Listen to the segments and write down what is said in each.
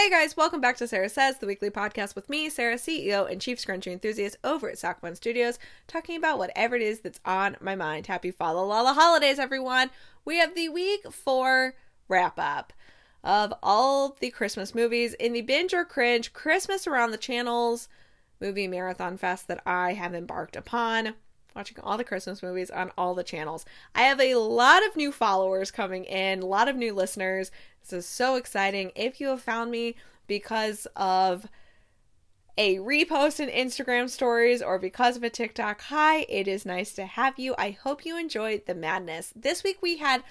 Hey guys, welcome back to Sarah Says, the weekly podcast with me, Sarah, CEO and Chief Scrunchie Enthusiast over at Sock One Studios, talking about whatever it is that's on my mind. Happy Fa La La holidays, everyone! We have the week four wrap up of all the Christmas movies in the binge or cringe Christmas around the channels movie marathon fest that I have embarked upon watching all the Christmas movies on all the channels. I have a lot of new followers coming in, a lot of new listeners. This is so exciting. If you have found me because of a repost in Instagram stories or because of a TikTok, hi, it is nice to have you. I hope you enjoyed the madness. This week we had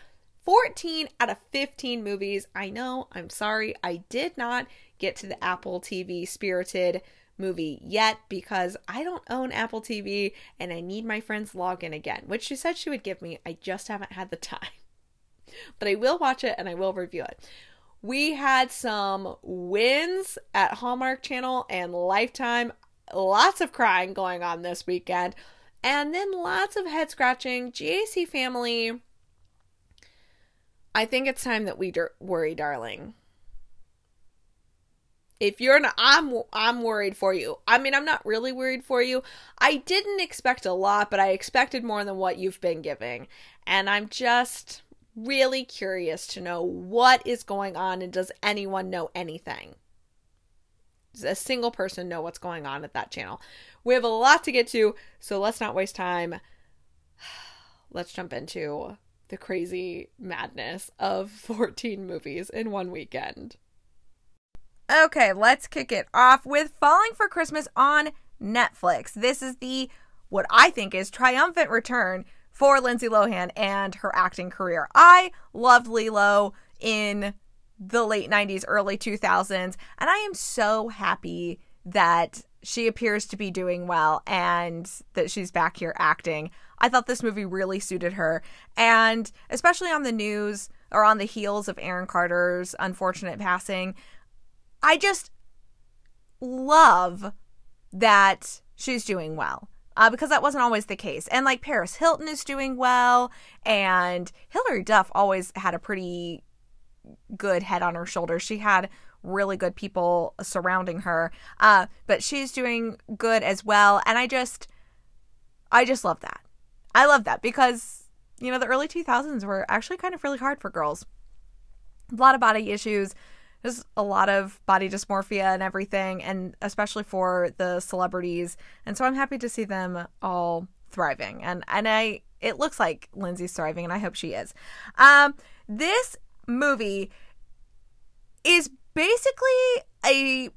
14 out of 15 movies. I know, I'm sorry, I did not get to the Apple TV spirited movie yet because I don't own Apple TV and I need my friend's login again, which she said she would give me. I just haven't had the time. But I will watch it and I will review it. We had some wins at Hallmark Channel and Lifetime. Lots of crying going on this weekend. And then lots of head scratching. GAC family. I think it's time that we worry, darling if you're not i'm i'm worried for you. I mean i'm not really worried for you. I didn't expect a lot but i expected more than what you've been giving. And i'm just really curious to know what is going on and does anyone know anything? Does a single person know what's going on at that channel? We have a lot to get to so let's not waste time. Let's jump into the crazy madness of 14 movies in one weekend Okay, let's kick it off with Falling for Christmas on Netflix. This is the what I think is triumphant return for Lindsay Lohan and her acting career. I loved Lilo in the late 90s, early 2000s, and I am so happy that she appears to be doing well and that she's back here acting. I thought this movie really suited her, and especially on the news or on the heels of Aaron Carter's unfortunate passing, I just love that she's doing well. Uh, because that wasn't always the case. And like Paris Hilton is doing well, and Hilary Duff always had a pretty good head on her shoulders. She had really good people surrounding her, uh, but she's doing good as well. And I just, I just love that. I love that because you know the early 2000s were actually kind of really hard for girls. A lot of body issues, there's a lot of body dysmorphia and everything, and especially for the celebrities. And so I'm happy to see them all thriving. And and I it looks like Lindsay's thriving, and I hope she is. Um, this movie is basically a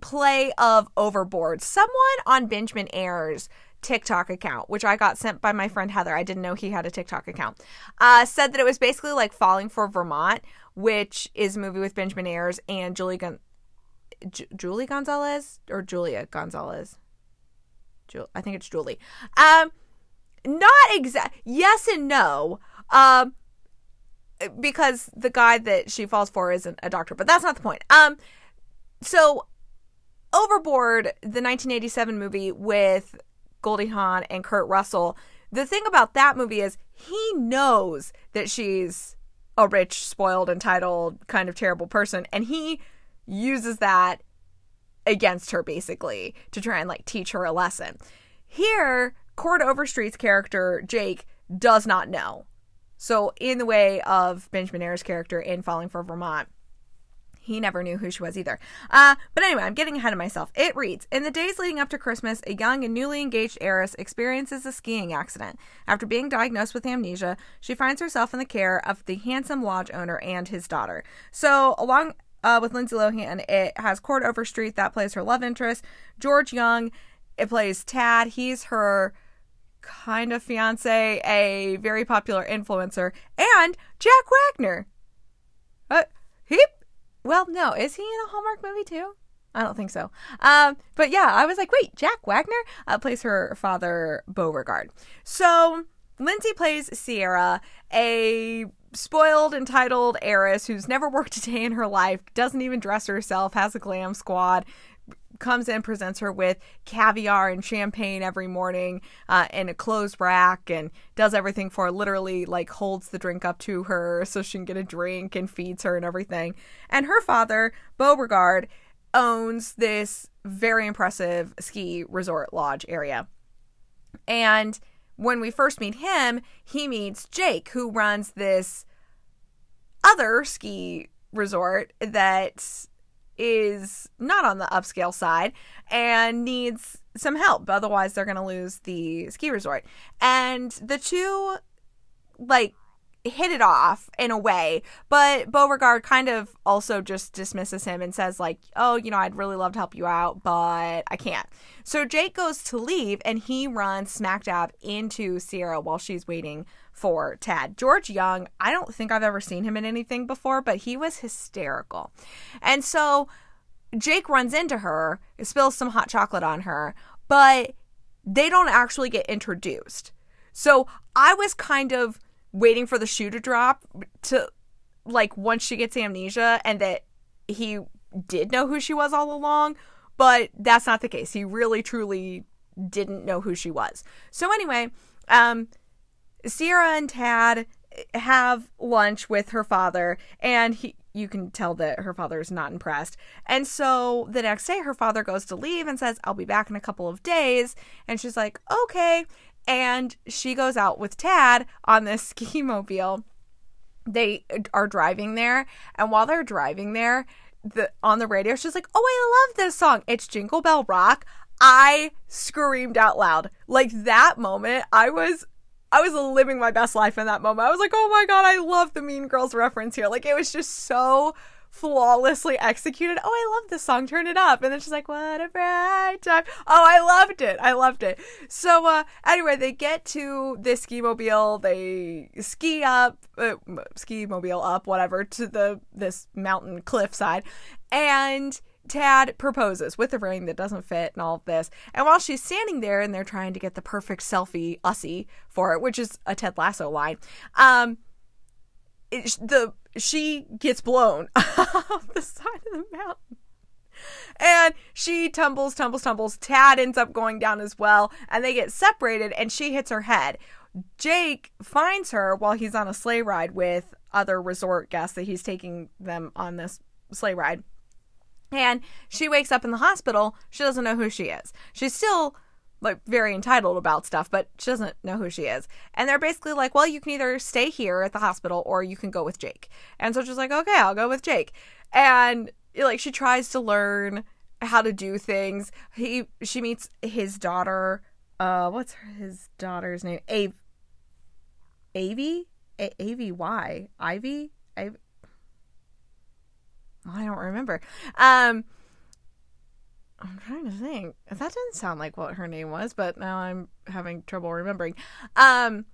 play of Overboard. Someone on Benjamin Ayres TikTok account, which I got sent by my friend Heather. I didn't know he had a TikTok account. Uh, said that it was basically like Falling for Vermont, which is a movie with Benjamin Ayres and Julie J- Julie Gonzalez or Julia Gonzalez. Ju- I think it's Julie. Um, not exact. Yes and no. Um, because the guy that she falls for isn't a doctor, but that's not the point. Um, so Overboard, the 1987 movie with Goldie Hawn and Kurt Russell. The thing about that movie is he knows that she's a rich, spoiled, entitled, kind of terrible person, and he uses that against her basically to try and like teach her a lesson. Here, Chord Overstreet's character, Jake, does not know. So, in the way of Benjamin Ayres' character in Falling for Vermont, he never knew who she was either. Uh, but anyway, I'm getting ahead of myself. It reads In the days leading up to Christmas, a young and newly engaged heiress experiences a skiing accident. After being diagnosed with amnesia, she finds herself in the care of the handsome lodge owner and his daughter. So, along uh, with Lindsay Lohan, it has Chord Overstreet that plays her love interest. George Young, it plays Tad. He's her kind of fiance, a very popular influencer, and Jack Wagner. Uh, he well, no, is he in a Hallmark movie too? I don't think so. Um, but yeah, I was like, wait, Jack Wagner uh, plays her father, Beauregard. So Lindsay plays Sierra, a spoiled, entitled heiress who's never worked a day in her life, doesn't even dress herself, has a glam squad, comes in, presents her with caviar and champagne every morning uh, in a clothes rack and does everything for her, literally, like, holds the drink up to her so she can get a drink and feeds her and everything. And her father, Beauregard, owns this very impressive ski resort lodge area. And when we first meet him, he meets Jake, who runs this other ski resort that is not on the upscale side and needs some help. Otherwise, they're going to lose the ski resort. And the two, like, hit it off in a way, but Beauregard kind of also just dismisses him and says, like, oh, you know, I'd really love to help you out, but I can't. So Jake goes to leave and he runs smack dab into Sierra while she's waiting for Tad. George Young, I don't think I've ever seen him in anything before, but he was hysterical. And so Jake runs into her, spills some hot chocolate on her, but they don't actually get introduced. So I was kind of waiting for the shoe to drop to like once she gets amnesia and that he did know who she was all along, but that's not the case. He really truly didn't know who she was. So anyway, um Sierra and Tad have lunch with her father and he you can tell that her father is not impressed. And so the next day her father goes to leave and says, "I'll be back in a couple of days." And she's like, "Okay." And she goes out with Tad on this ski mobile. They are driving there, and while they're driving there, the on the radio, she's like, "Oh, I love this song. It's Jingle Bell Rock." I screamed out loud. Like that moment, I was I was living my best life in that moment. I was like, "Oh my god, I love the Mean Girls reference here." Like it was just so flawlessly executed. Oh, I love this song. Turn it up. And then she's like, what a bright time. Oh, I loved it. I loved it. So, uh, anyway, they get to this ski mobile. They ski up, uh, ski mobile up, whatever, to the, this mountain cliffside. And Tad proposes with a ring that doesn't fit and all of this. And while she's standing there and they're trying to get the perfect selfie ussy for it, which is a Ted Lasso line, um, it, the she gets blown off the side of the mountain. And she tumbles, tumbles, tumbles. Tad ends up going down as well, and they get separated, and she hits her head. Jake finds her while he's on a sleigh ride with other resort guests that he's taking them on this sleigh ride. And she wakes up in the hospital. She doesn't know who she is. She's still like very entitled about stuff, but she doesn't know who she is. And they're basically like, well, you can either stay here at the hospital or you can go with Jake. And so she's like, okay, I'll go with Jake. And like she tries to learn how to do things. He she meets his daughter. Uh, what's his daughter's name? A. Avy. A- A V Y. Ivy. I. I don't remember. Um I'm trying to think. That didn't sound like what her name was, but now I'm having trouble remembering. Um,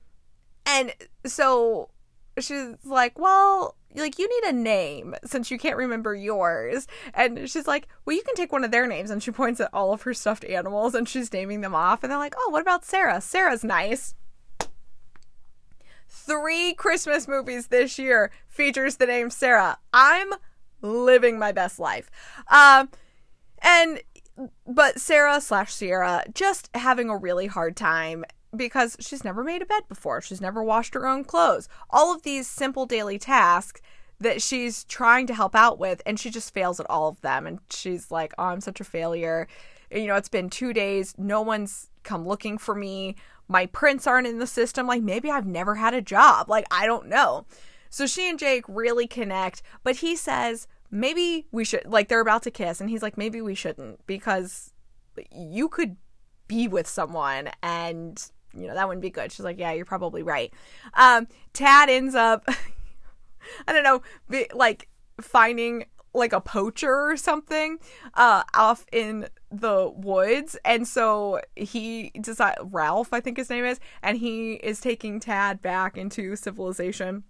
and so she's like, "Well, like you need a name since you can't remember yours." And she's like, "Well, you can take one of their names." And she points at all of her stuffed animals and she's naming them off. And they're like, "Oh, what about Sarah? Sarah's nice." Three Christmas movies this year features the name Sarah. I'm living my best life. Um, and but Sarah slash Sierra just having a really hard time because she's never made a bed before. She's never washed her own clothes. All of these simple daily tasks that she's trying to help out with, and she just fails at all of them. And she's like, Oh, I'm such a failure. You know, it's been two days. No one's come looking for me. My prints aren't in the system. Like, maybe I've never had a job. Like, I don't know. So she and Jake really connect, but he says, maybe we should like they're about to kiss and he's like maybe we shouldn't because you could be with someone and you know that wouldn't be good. She's like yeah you're probably right. Um tad ends up i don't know be, like finding like a poacher or something uh off in the woods and so he decide ralph i think his name is and he is taking tad back into civilization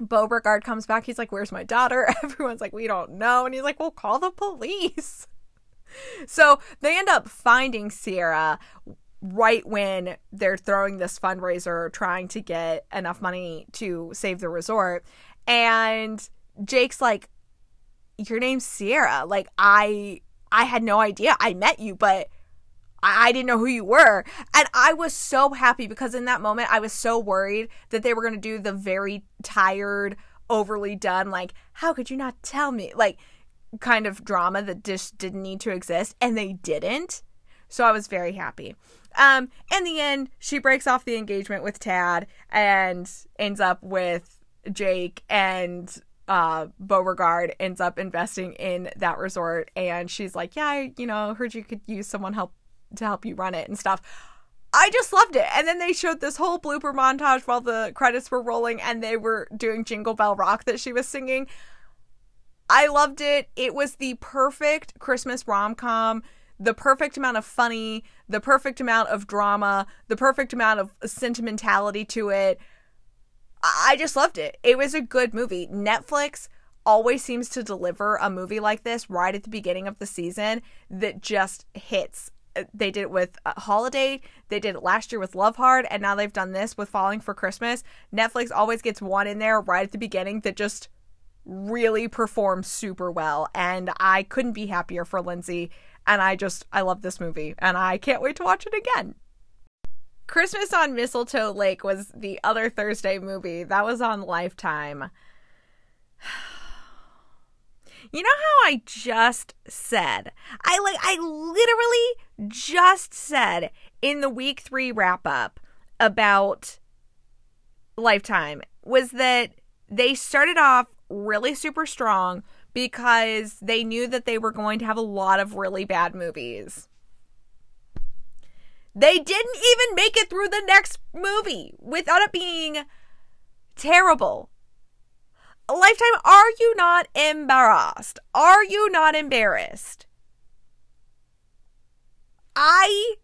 Beauregard comes back. He's like, Where's my daughter? Everyone's like, We don't know. And he's like, Well, call the police. So they end up finding Sierra right when they're throwing this fundraiser trying to get enough money to save the resort. And Jake's like, Your name's Sierra. Like, I I had no idea. I met you, but I, didn't know who you were. And I was so happy because in that moment, I was so worried that they were going to do the very tired, overly done, like, how could you not tell me? Like, kind of drama that just didn't need to exist. And they didn't. So I was very happy. Um, in the end, she breaks off the engagement with Tad and ends up with Jake and uh, Beauregard ends up investing in that resort. And she's like, yeah, I, you know, heard you could use someone help to help you run it and stuff. I just loved it. And then they showed this whole blooper montage while the credits were rolling and they were doing Jingle Bell Rock that she was singing. I loved it. It was the perfect Christmas rom com, the perfect amount of funny, the perfect amount of drama, the perfect amount of sentimentality to it. I just loved it. It was a good movie. Netflix always seems to deliver a movie like this right at the beginning of the season that just hits they did it with uh, Holiday, they did it last year with Love Hard, and now they've done this with Falling for Christmas. Netflix always gets one in there right at the beginning that just really performs super well, and I couldn't be happier for Lindsay. And I just, I love this movie, and I can't wait to watch it again. Christmas on Mistletoe Lake was the other Thursday movie that was on Lifetime. You know how I just said, I like, I literally just said in the week three wrap up about Lifetime was that they started off really super strong because they knew that they were going to have a lot of really bad movies. They didn't even make it through the next movie without it being terrible. Lifetime, are you not embarrassed? Are you not embarrassed? I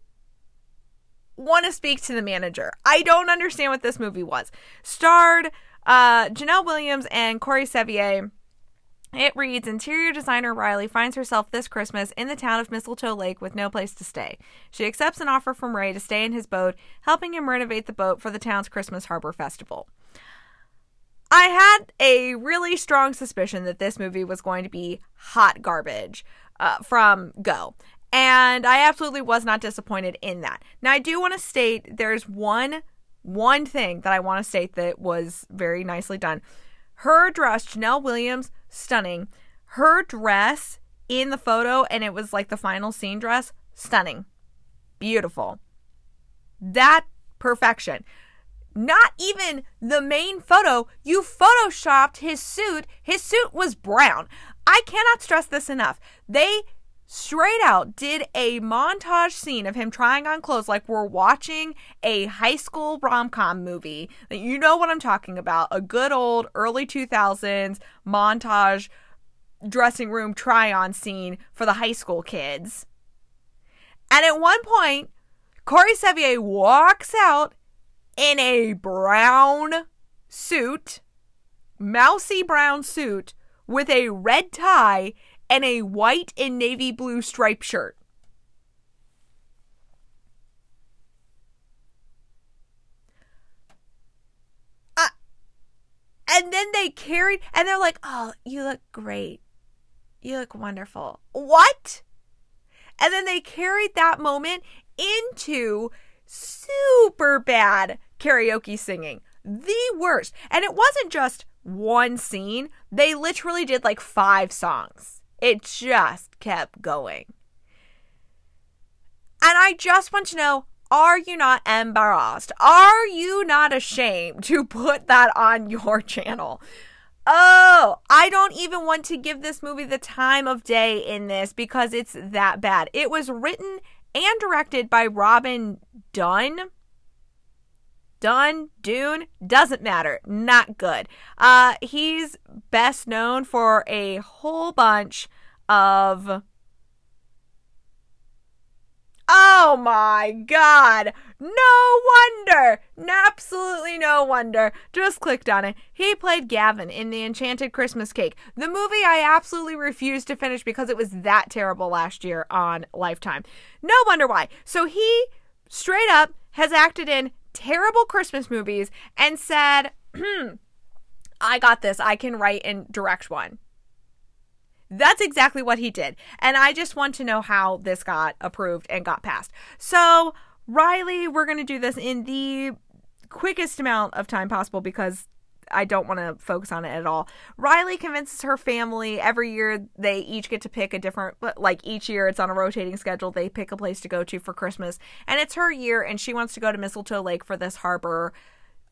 want to speak to the manager. I don't understand what this movie was. Starred uh, Janelle Williams and Corey Sevier. It reads Interior designer Riley finds herself this Christmas in the town of Mistletoe Lake with no place to stay. She accepts an offer from Ray to stay in his boat, helping him renovate the boat for the town's Christmas Harbor Festival. I had a really strong suspicion that this movie was going to be hot garbage uh, from go. And I absolutely was not disappointed in that. Now, I do want to state there's one one thing that I want to state that was very nicely done. Her dress, Janelle Williams, stunning. Her dress in the photo, and it was like the final scene dress, stunning. Beautiful. That perfection not even the main photo. You photoshopped his suit. His suit was brown. I cannot stress this enough. They straight out did a montage scene of him trying on clothes like we're watching a high school rom-com movie. You know what I'm talking about. A good old early 2000s montage dressing room try-on scene for the high school kids. And at one point, Corey Sevier walks out in a brown suit, mousy brown suit, with a red tie and a white and navy blue striped shirt. Uh, and then they carried, and they're like, oh, you look great. You look wonderful. What? And then they carried that moment into super bad karaoke singing. The worst. And it wasn't just one scene, they literally did like five songs. It just kept going. And I just want to know are you not embarrassed? Are you not ashamed to put that on your channel? Oh, I don't even want to give this movie the time of day in this because it's that bad. It was written and directed by Robin Dunne. Dunn, Dune, doesn't matter. Not good. Uh, he's best known for a whole bunch of. Oh my god! No wonder! Absolutely no wonder. Just clicked on it. He played Gavin in The Enchanted Christmas Cake, the movie I absolutely refused to finish because it was that terrible last year on Lifetime. No wonder why. So he straight up has acted in terrible Christmas movies and said, hmm, I got this. I can write and direct one. That's exactly what he did. And I just want to know how this got approved and got passed. So, Riley, we're going to do this in the quickest amount of time possible because I don't want to focus on it at all. Riley convinces her family every year they each get to pick a different, like each year it's on a rotating schedule. They pick a place to go to for Christmas, and it's her year, and she wants to go to Mistletoe Lake for this harbor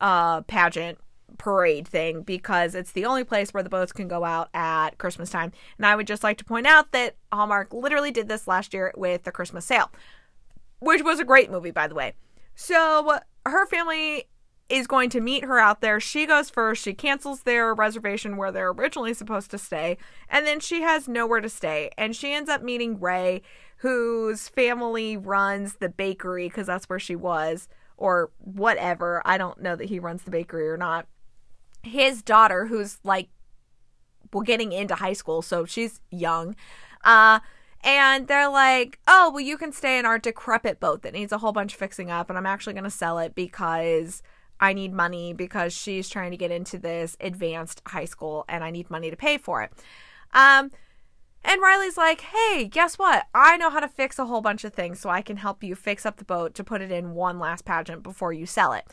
uh, pageant parade thing because it's the only place where the boats can go out at Christmas time. And I would just like to point out that Hallmark literally did this last year with the Christmas sale, which was a great movie, by the way. So her family is going to meet her out there. She goes first. She cancels their reservation where they're originally supposed to stay. And then she has nowhere to stay. And she ends up meeting Ray, whose family runs the bakery because that's where she was, or whatever. I don't know that he runs the bakery or not. His daughter, who's like, well, getting into high school, so she's young. Uh, and they're like, oh, well, you can stay in our decrepit boat that needs a whole bunch of fixing up. And I'm actually going to sell it because I need money because she's trying to get into this advanced high school and I need money to pay for it. Um, and Riley's like, hey, guess what? I know how to fix a whole bunch of things so I can help you fix up the boat to put it in one last pageant before you sell it.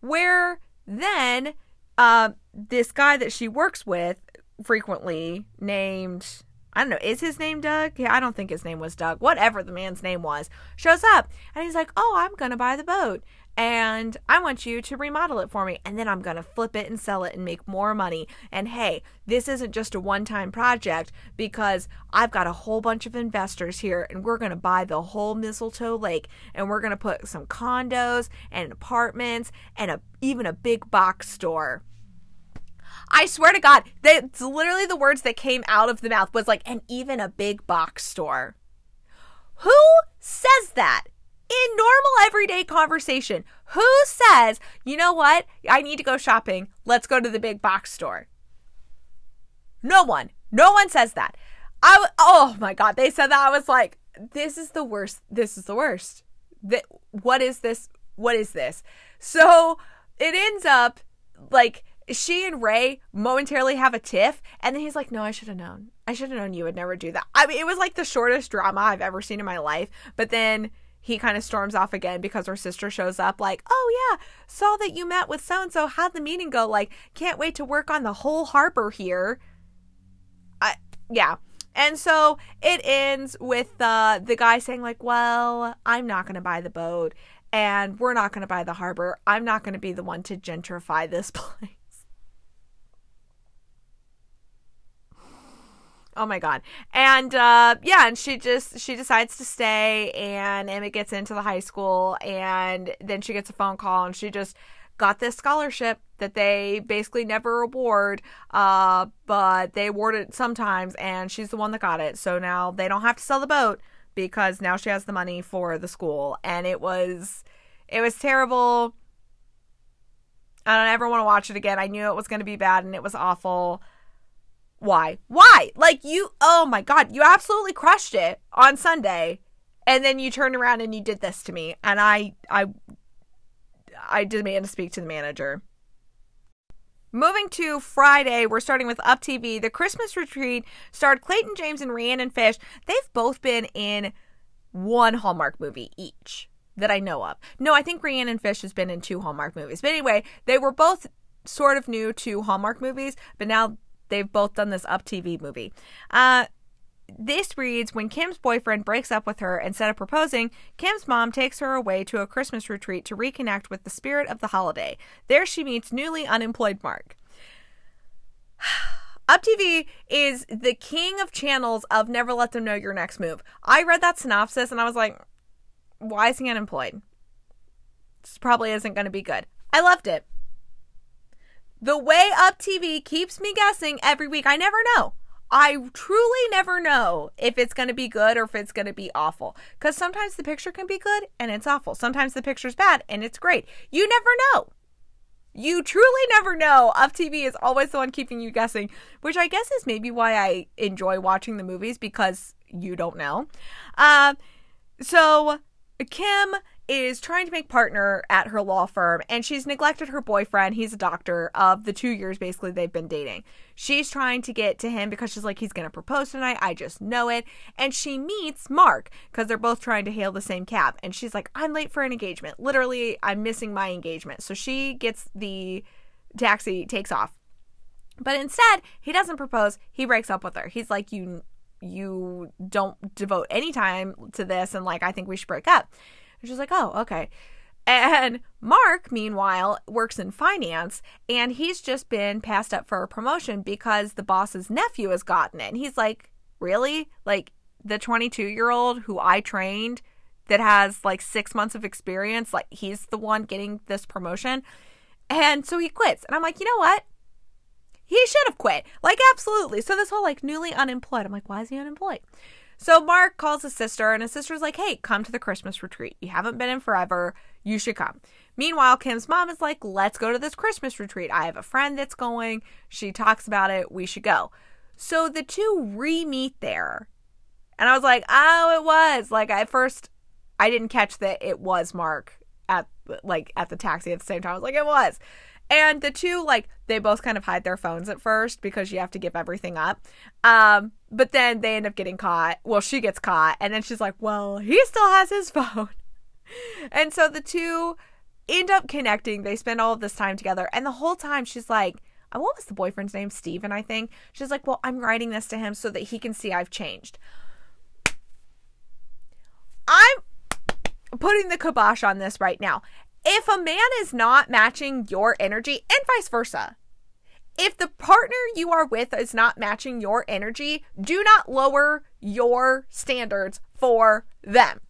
Where then uh, this guy that she works with frequently named I don't know, is his name Doug? Yeah, I don't think his name was Doug. Whatever the man's name was, shows up and he's like, Oh, I'm gonna buy the boat and I want you to remodel it for me. And then I'm going to flip it and sell it and make more money. And hey, this isn't just a one time project because I've got a whole bunch of investors here and we're going to buy the whole Mistletoe Lake and we're going to put some condos and apartments and a, even a big box store. I swear to God, that's literally the words that came out of the mouth was like, and even a big box store. Who says that? In normal everyday conversation, who says, you know what? I need to go shopping. Let's go to the big box store. No one. No one says that. I oh my god, they said that. I was like, this is the worst. This is the worst. That what is this? What is this? So it ends up like she and Ray momentarily have a tiff, and then he's like, "No, I should have known. I should have known you would never do that." I mean, it was like the shortest drama I've ever seen in my life. But then he kind of storms off again because her sister shows up like, "Oh yeah, saw that you met with so and so. How'd the meeting go? Like, can't wait to work on the whole harbor here." I yeah. And so it ends with uh, the guy saying like, "Well, I'm not going to buy the boat and we're not going to buy the harbor. I'm not going to be the one to gentrify this place." Oh my god. And uh yeah, and she just she decides to stay and Emmett gets into the high school and then she gets a phone call and she just got this scholarship that they basically never award uh but they award it sometimes and she's the one that got it. So now they don't have to sell the boat because now she has the money for the school and it was it was terrible. I don't ever want to watch it again. I knew it was going to be bad and it was awful why? Why? Like you oh my god, you absolutely crushed it on Sunday and then you turned around and you did this to me and I I I demand to speak to the manager. Moving to Friday, we're starting with Up TV. The Christmas retreat starred Clayton James and Rhiannon Fish. They've both been in one Hallmark movie each that I know of. No, I think Rhiannon Fish has been in two Hallmark movies. But anyway, they were both sort of new to Hallmark movies, but now they've both done this Up TV movie. Uh, this reads When Kim's boyfriend breaks up with her instead of proposing, Kim's mom takes her away to a Christmas retreat to reconnect with the spirit of the holiday. There she meets newly unemployed Mark. Up TV is the king of channels of never let them know your next move. I read that synopsis and I was like, why is he unemployed? This probably isn't going to be good. I loved it. The way Up TV keeps me guessing every week, I never know. I truly never know if it's going to be good or if it's going to be awful. Because sometimes the picture can be good and it's awful. Sometimes the picture's bad and it's great. You never know. You truly never know. Up TV is always the one keeping you guessing, which I guess is maybe why I enjoy watching the movies because you don't know. Uh, so Kim is trying to make partner at her law firm and she's neglected her boyfriend. He's a doctor of the two years basically they've been dating. She's trying to get to him because she's like, he's going to propose tonight. I just know it. And she meets Mark because they're both trying to hail the same cab. And she's like, I'm late for an engagement. Literally, I'm missing my engagement. So she gets the taxi, takes off. But instead, he doesn't propose. He breaks up with her. He's like, you you don't devote any time to this and like I think we should break up. And she's like, "Oh, okay." And Mark, meanwhile, works in finance and he's just been passed up for a promotion because the boss's nephew has gotten it. And he's like, Really? Like the 22 year old who I trained that has like six months of experience, like he's the one getting this promotion. And so he quits. And I'm like, You know what? He should have quit. Like, absolutely. So this whole like newly unemployed, I'm like, Why is he unemployed? So Mark calls his sister, and his sister's like, hey, come to the Christmas retreat. You haven't been in forever. You should come. Meanwhile, Kim's mom is like, let's go to this Christmas retreat. I have a friend that's going. She talks about it. We should go. So the two re meet there. And I was like, oh, it was. Like, at first, I didn't catch that it was Mark at like at the taxi at the same time. I was like, it was. And the two, like, they both kind of hide their phones at first because you have to give everything up. Um, but then they end up getting caught. Well, she gets caught, and then she's like, well, he still has his phone. and so the two end up connecting. They spend all of this time together. And the whole time she's like, uh, what was the boyfriend's name? Steven, I think. She's like, well, I'm writing this to him so that he can see I've changed. I'm putting the kibosh on this right now if a man is not matching your energy and vice versa, if the partner you are with is not matching your energy, do not lower your standards for them.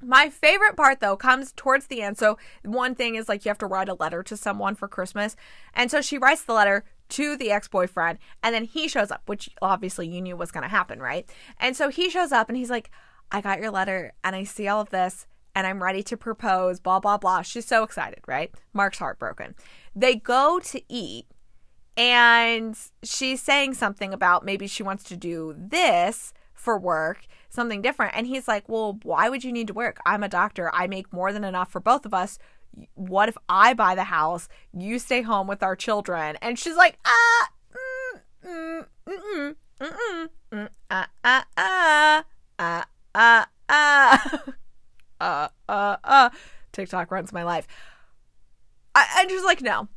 My favorite part though comes towards the end. So, one thing is like you have to write a letter to someone for Christmas. And so she writes the letter to the ex boyfriend, and then he shows up, which obviously you knew was going to happen, right? And so he shows up and he's like, I got your letter and I see all of this and I'm ready to propose, blah, blah, blah. She's so excited, right? Mark's heartbroken. They go to eat, and she's saying something about maybe she wants to do this for work, something different. And he's like, Well, why would you need to work? I'm a doctor. I make more than enough for both of us. What if I buy the house? You stay home with our children. And she's like, Ah, mm, mm, mm, mm, mm, mm, ah, ah. uh, uh, uh. TikTok runs my life. I, I'm just like, no.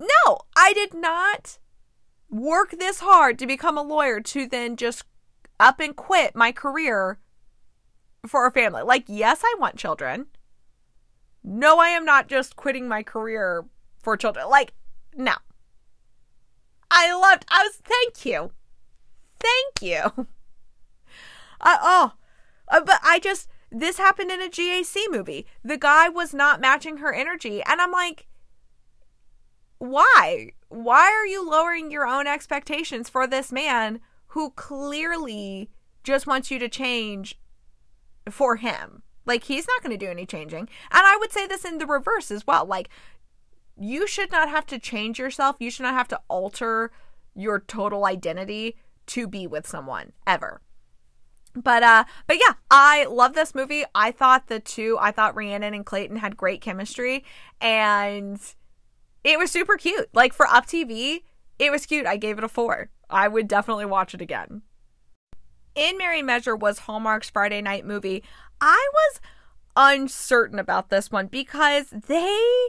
No, I did not work this hard to become a lawyer to then just up and quit my career for a family. Like, yes, I want children. No, I am not just quitting my career for children. Like, no. I loved, I was, thank you. Thank you. Uh, oh, uh, but I just, this happened in a GAC movie. The guy was not matching her energy. And I'm like, why? Why are you lowering your own expectations for this man who clearly just wants you to change for him? Like, he's not going to do any changing. And I would say this in the reverse as well. Like, you should not have to change yourself. You should not have to alter your total identity to be with someone ever. But uh but yeah, I love this movie. I thought the two I thought Rhiannon and Clayton had great chemistry and it was super cute. Like for Up TV, it was cute. I gave it a 4. I would definitely watch it again. In Merry Measure was Hallmark's Friday night movie. I was uncertain about this one because they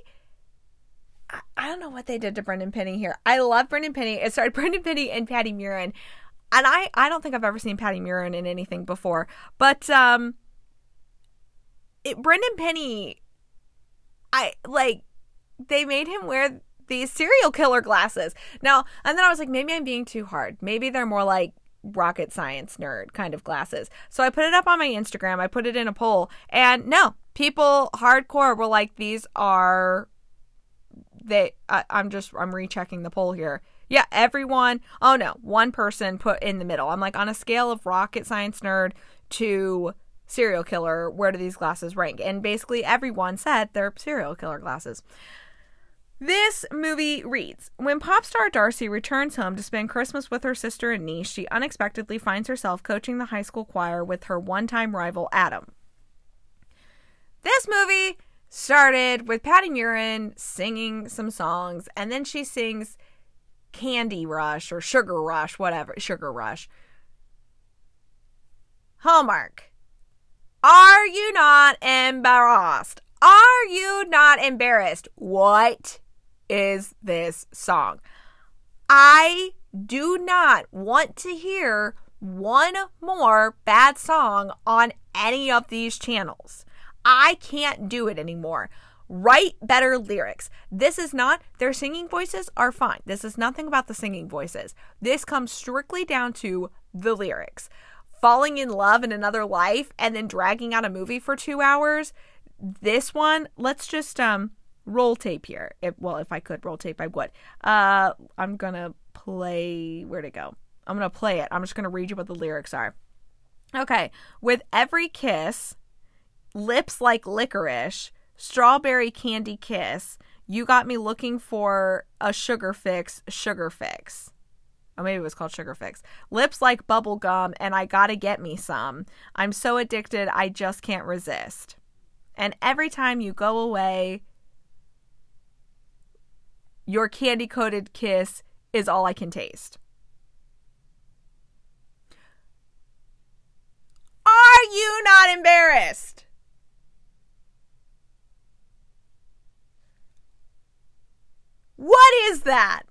I don't know what they did to Brendan Penny here. I love Brendan Penny. It started Brendan Penny and Patti Murin and I I don't think I've ever seen Patti Murin in anything before, but um, it, Brendan Penny, I like they made him wear these serial killer glasses. Now, and then I was like, maybe I'm being too hard. Maybe they're more like rocket science nerd kind of glasses. So I put it up on my Instagram. I put it in a poll, and no, people hardcore were like, these are they. I, I'm just I'm rechecking the poll here. Yeah, everyone. Oh no, one person put in the middle. I'm like, on a scale of rocket science nerd to serial killer, where do these glasses rank? And basically, everyone said they're serial killer glasses. This movie reads When pop star Darcy returns home to spend Christmas with her sister and niece, she unexpectedly finds herself coaching the high school choir with her one time rival Adam. this movie started with Patti Murin singing some songs, and then she sings Candy Rush or Sugar Rush, whatever, Sugar Rush. Hallmark. Are you not embarrassed? Are you not embarrassed? What is this song? I do not want to hear one more bad song on any of these channels. I can't do it anymore. Write better lyrics. This is not, their singing voices are fine. This is nothing about the singing voices. This comes strictly down to the lyrics. Falling in love in another life and then dragging out a movie for two hours. This one, let's just um roll tape here. If, well, if I could roll tape, I would. Uh, I'm gonna play. Where'd it go? I'm gonna play it. I'm just gonna read you what the lyrics are. Okay, with every kiss, lips like licorice, strawberry candy kiss. You got me looking for a sugar fix, sugar fix. Oh, maybe it was called Sugar Fix. Lips like bubble gum, and I gotta get me some. I'm so addicted, I just can't resist. And every time you go away, your candy coated kiss is all I can taste. Are you not embarrassed? What is that?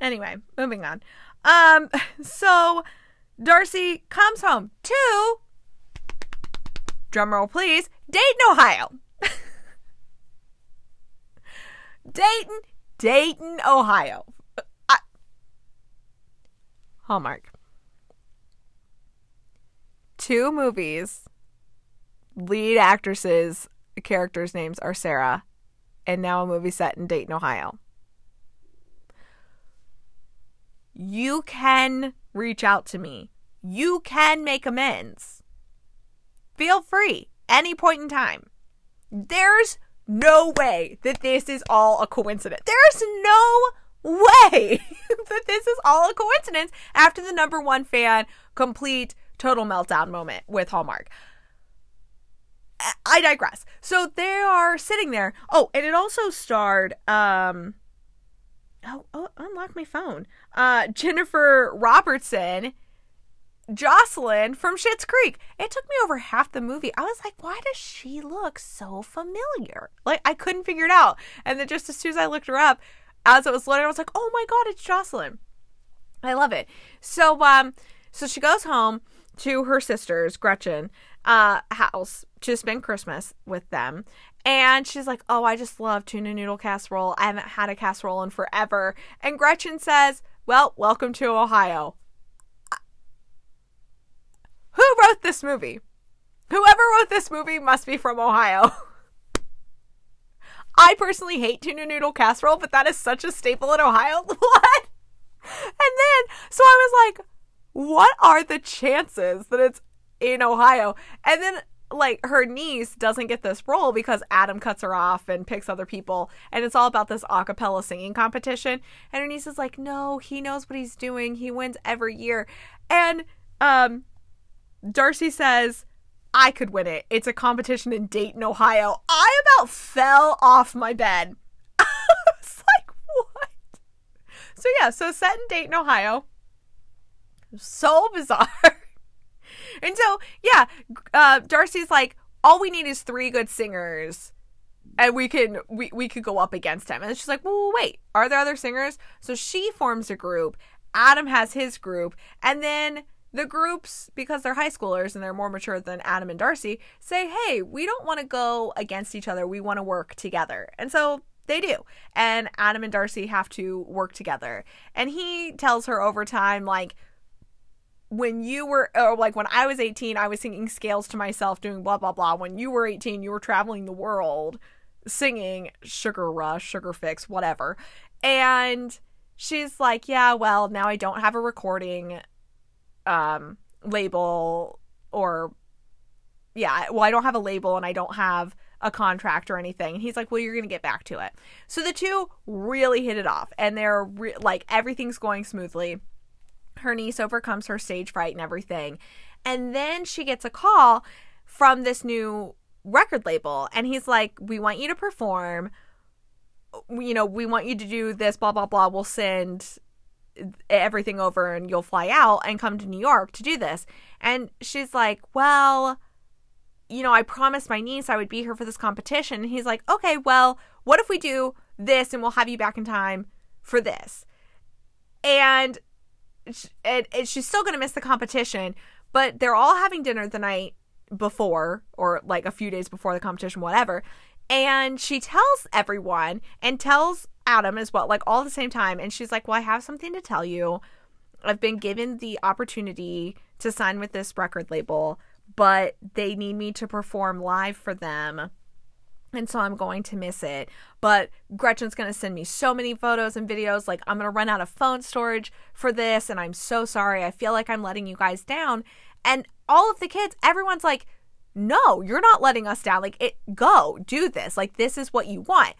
Anyway, moving on. Um, so Darcy comes home to drumroll please, Dayton, Ohio. Dayton, Dayton, Ohio. I, Hallmark. Two movies, lead actresses, characters' names are Sarah, and now a movie set in Dayton, Ohio. You can reach out to me. You can make amends. Feel free any point in time. There's no way that this is all a coincidence. There's no way that this is all a coincidence after the number one fan complete total meltdown moment with Hallmark. I digress. So they are sitting there. Oh, and it also starred um oh, oh unlock my phone. Uh Jennifer Robertson Jocelyn from Schitt's Creek. It took me over half the movie. I was like, why does she look so familiar? Like I couldn't figure it out. And then just as soon as I looked her up, as it was loading, I was like, oh my god, it's Jocelyn. I love it. So um so she goes home to her sister's, Gretchen, uh, house to spend Christmas with them. And she's like, Oh, I just love tuna noodle casserole. I haven't had a casserole in forever. And Gretchen says, Well, welcome to Ohio. Who wrote this movie? Whoever wrote this movie must be from Ohio. I personally hate tuna noodle casserole, but that is such a staple in Ohio. what? And then, so I was like, what are the chances that it's in Ohio? And then, like, her niece doesn't get this role because Adam cuts her off and picks other people. And it's all about this a cappella singing competition. And her niece is like, no, he knows what he's doing. He wins every year. And, um, Darcy says, I could win it. It's a competition in Dayton, Ohio. I about fell off my bed. I was like, what? So, yeah, so set in Dayton, Ohio. So bizarre. And so, yeah, uh, Darcy's like, all we need is three good singers and we can we, we could go up against him and she's like well wait are there other singers so she forms a group adam has his group and then the groups, because they're high schoolers and they're more mature than Adam and Darcy, say, hey, we don't want to go against each other. We want to work together. And so they do. And Adam and Darcy have to work together. And he tells her over time, like, when you were, or like when I was 18, I was singing scales to myself, doing blah, blah, blah. When you were 18, you were traveling the world singing Sugar Rush, Sugar Fix, whatever. And she's like, yeah, well, now I don't have a recording um, label or yeah, well, I don't have a label and I don't have a contract or anything. And he's like, well, you're going to get back to it. So the two really hit it off and they're re- like, everything's going smoothly. Her niece overcomes her stage fright and everything. And then she gets a call from this new record label and he's like we want you to perform. You know we want you to do this blah blah blah. We'll send everything over and you'll fly out and come to New York to do this. And she's like well you know I promised my niece I would be here for this competition. And he's like okay well what if we do this and we'll have you back in time for this? And and, she's still going to miss the competition but they're all having dinner the night before or like a few days before the competition whatever. And she tells everyone and tells Adam as well like all at the same time. And she's like well I have something to tell you. I've been given the opportunity to sign with this record label but they need me to perform live for them and so I'm going to miss it. But Gretchen's going to send me so many photos and videos. Like, I'm going to run out of phone storage for this. And I'm so sorry. I feel like I'm letting you guys down. And all of the kids, everyone's like, no, you're not letting us down. Like, it, go do this. Like, this is what you want.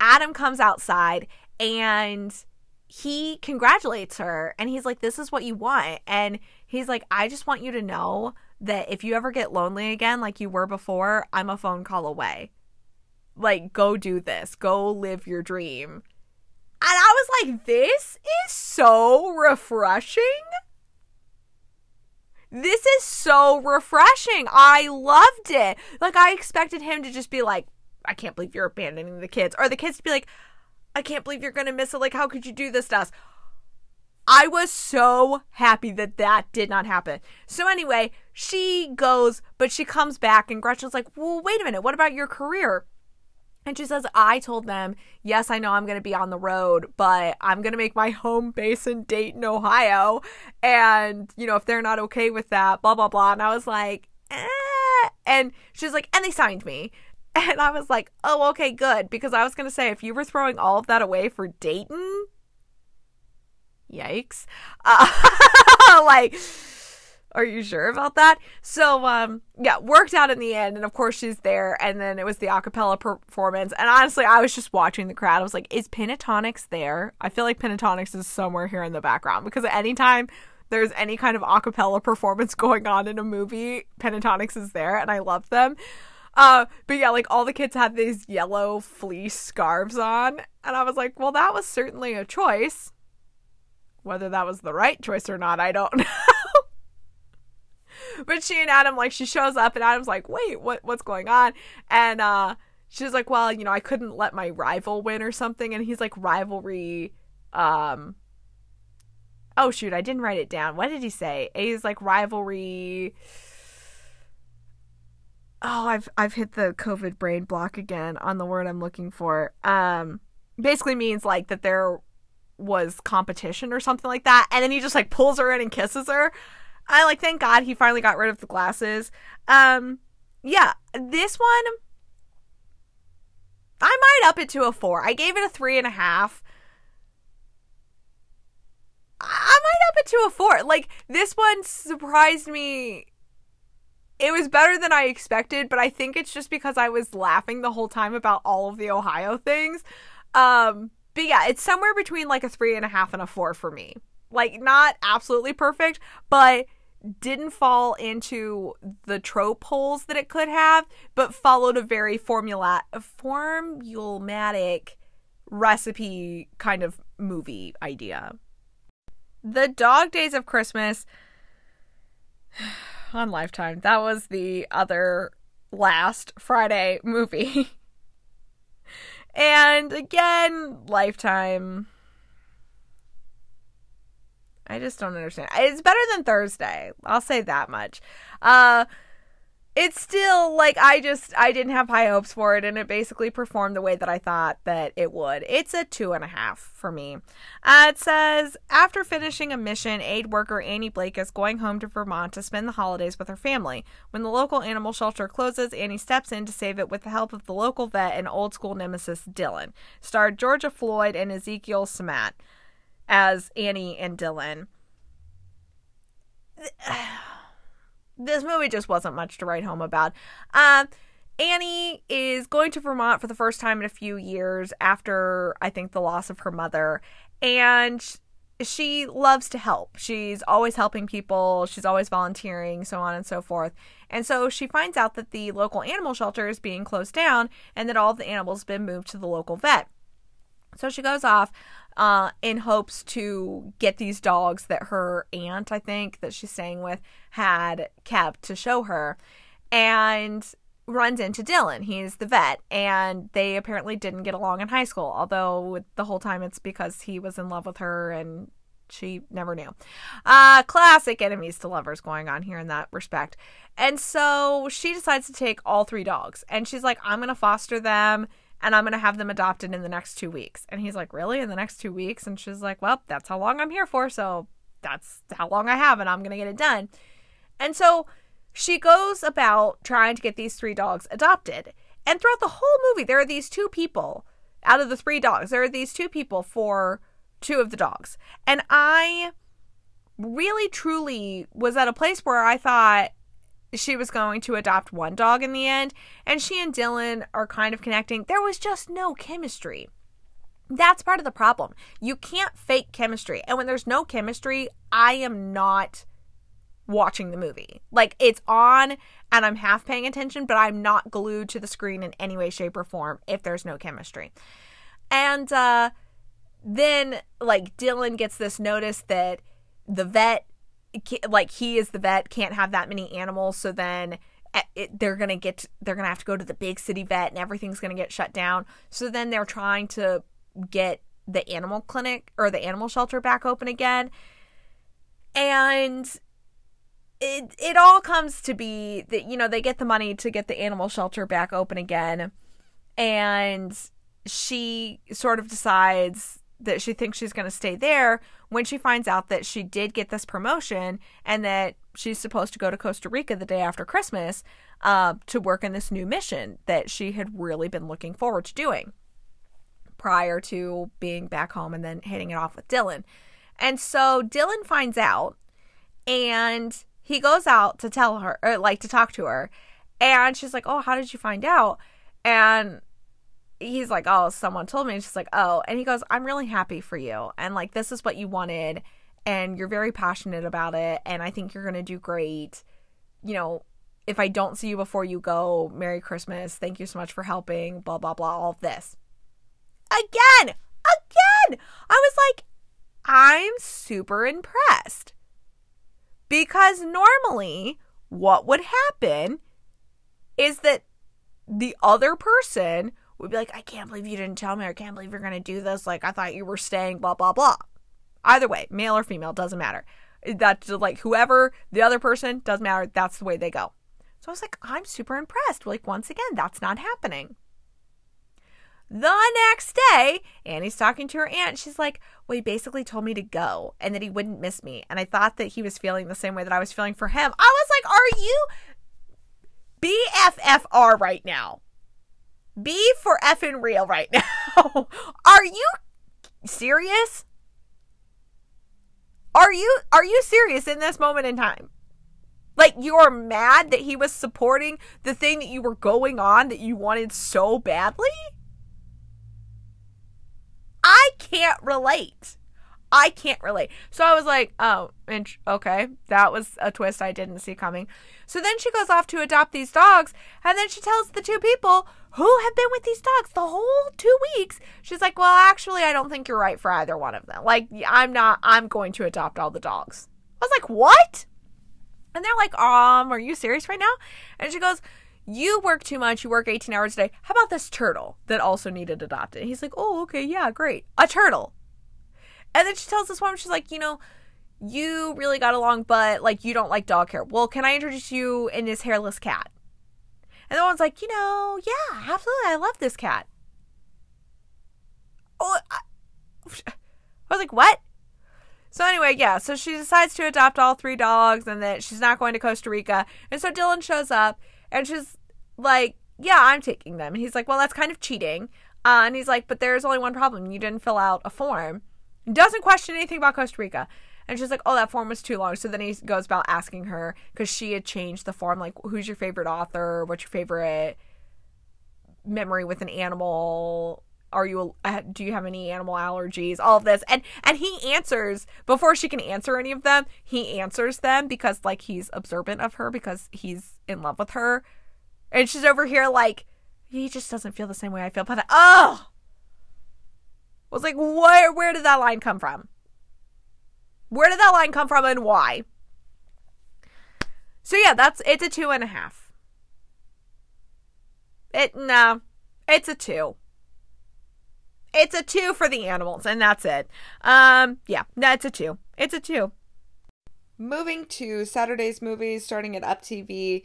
Adam comes outside and he congratulates her. And he's like, this is what you want. And he's like, I just want you to know that if you ever get lonely again, like you were before, I'm a phone call away like go do this. Go live your dream. And i was like this is so refreshing. This is so refreshing. I loved it. Like i expected him to just be like i can't believe you're abandoning the kids. Or the kids to be like i can't believe you're gonna miss it. Like how could you do this to us? I was so happy that that did not happen. So anyway, she goes, but she comes back, and Gretchen's like, "Well, wait a minute. What about your career?" And she says, I told them, yes, I know I'm going to be on the road, but I'm going to make my home base in Dayton, Ohio. And, you know, if they're not okay with that, blah, blah, blah. And I was like, eh. And she's like, and they signed me. And I was like, oh, okay, good. Because I was going to say, if you were throwing all of that away for Dayton, yikes. Uh, like, are you sure about that? So, um, yeah, worked out in the end. And of course, she's there. And then it was the acapella performance. And honestly, I was just watching the crowd. I was like, is Pentatonix there? I feel like Pentatonix is somewhere here in the background because anytime there's any kind of acapella performance going on in a movie, Pentatonix is there. And I love them. Uh, but yeah, like all the kids had these yellow fleece scarves on. And I was like, well, that was certainly a choice. Whether that was the right choice or not, I don't know but she and Adam like she shows up and Adam's like, "Wait, what what's going on?" And uh she's like, "Well, you know, I couldn't let my rival win or something." And he's like, "Rivalry um Oh shoot, I didn't write it down. What did he say? He's like rivalry Oh, I've I've hit the COVID brain block again on the word I'm looking for. Um basically means like that there was competition or something like that and then he just like pulls her in and kisses her I like thank God he finally got rid of the glasses. Um yeah, this one I might up it to a four. I gave it a three and a half. I might up it to a four. Like this one surprised me. It was better than I expected, but I think it's just because I was laughing the whole time about all of the Ohio things. Um, but yeah, it's somewhere between like a three and a half and a four for me. Like not absolutely perfect, but didn't fall into the trope holes that it could have, but followed a very formula formulatic recipe kind of movie idea. The Dog Days of Christmas on Lifetime. That was the other last Friday movie. and again, Lifetime I just don't understand. It's better than Thursday. I'll say that much. Uh it's still like I just I didn't have high hopes for it, and it basically performed the way that I thought that it would. It's a two and a half for me. Uh, it says after finishing a mission, aid worker Annie Blake is going home to Vermont to spend the holidays with her family. When the local animal shelter closes, Annie steps in to save it with the help of the local vet and old school nemesis Dylan. Starred Georgia Flood and Ezekiel Simat as Annie and Dylan. This movie just wasn't much to write home about. Uh, Annie is going to Vermont for the first time in a few years after, I think, the loss of her mother. And she loves to help. She's always helping people, she's always volunteering, so on and so forth. And so she finds out that the local animal shelter is being closed down and that all the animals have been moved to the local vet. So she goes off uh, in hopes to get these dogs that her aunt, I think, that she's staying with, had kept to show her. And runs into Dylan. He's the vet, and they apparently didn't get along in high school, although the whole time it's because he was in love with her and she never knew. Uh, classic enemies to lovers going on here in that respect. And so she decides to take all three dogs, and she's like, I'm to foster them. And I'm going to have them adopted in the next two weeks. And he's like, Really? In the next two weeks? And she's like, Well, that's how long I'm here for. So that's how long I have, and I'm going to get it done. And so she goes about trying to get these three dogs adopted. And throughout the whole movie, there are these two people out of the three dogs. There are these two people for two of the dogs. And I really truly was at a place where I thought she was going to adopt one dog in the end. And she and Dylan are kind of connecting. There was just no chemistry. That's part of the problem. You can't fake chemistry. And when there's no chemistry, I am not watching the movie. Like it's on and I'm half paying attention, but I'm not glued to the screen in any way, shape, or form if there's no chemistry. And uh, then, like, Dylan gets this notice that the vet, like, he is the vet, can't have that many animals. So then eh, it, they're gonna get, they're gonna have to go to the big city vet and everything's gonna get shut down. So then they're trying to get the animal clinic or the animal shelter back open again. And it it all comes to be that you know they get the money to get the animal shelter back open again and she sort of decides that she thinks she's going to stay there when she finds out that she did get this promotion and that she's supposed to go to Costa Rica the day after Christmas uh, to work in this new mission that she had really been looking forward to doing prior to being back home and then hitting it off with Dylan. And so Dylan finds out and he goes out to tell her or like to talk to her and she's like oh how did you find out and he's like oh someone told me. And she's like oh and he goes i'm really happy for you and like this is what you wanted and you're very passionate about it and i think you're going to do great. You know if i don't see you before you go merry christmas thank you so much for helping blah blah blah all of this. Again again i was like i'm super impressed. Because normally, what would happen is that the other person would be like, I can't believe you didn't tell me. I can't believe you're going to do this. Like, I thought you were staying, blah, blah, blah. Either way, male or female, doesn't matter. That's like whoever the other person doesn't matter. That's the way they go. So I was like, I'm super impressed. Like, once again, that's not happening. The next day, Annie's talking to her aunt. She's like, Well, he basically told me to go and that he wouldn't miss me. And I thought that he was feeling the same way that I was feeling for him. I was like, Are you BFFR right now? B for effing real right now. are you serious? Are you are you serious in this moment in time? Like you're mad that he was supporting the thing that you were going on that you wanted so badly? I can't relate. I can't relate. So I was like, oh, okay, that was a twist I didn't see coming. So then she goes off to adopt these dogs, and then she tells the two people who have been with these dogs the whole two weeks. She's like, well, actually, I don't think you're right for either one of them. Like, I'm not, I'm going to adopt all the dogs. I was like, what? And they're like, um, are you serious right now? And she goes, you work too much, you work 18 hours a day. How about this turtle that also needed adopted? He's like, oh, okay, yeah, great. A turtle. And then she tells this woman, she's like, you know, you really got along, but like you don't like dog hair. Well, can I introduce you in this hairless cat? And the one's like, you know, yeah, absolutely. I love this cat. Oh, I, I was like, what? So anyway, yeah, so she decides to adopt all three dogs and that she's not going to Costa Rica. And so Dylan shows up and she's like, yeah, I'm taking them. And he's like, well, that's kind of cheating. Uh, and he's like, but there's only one problem. You didn't fill out a form. Doesn't question anything about Costa Rica. And she's like, oh, that form was too long. So then he goes about asking her because she had changed the form, like, who's your favorite author? What's your favorite memory with an animal? are you uh, do you have any animal allergies all of this and and he answers before she can answer any of them he answers them because like he's observant of her because he's in love with her and she's over here like he just doesn't feel the same way i feel but oh I was like where where did that line come from where did that line come from and why so yeah that's it's a two and a half it no it's a two it's a two for the animals, and that's it. Um, yeah, that's a two. It's a two. Moving to Saturday's movies, starting at Up TV.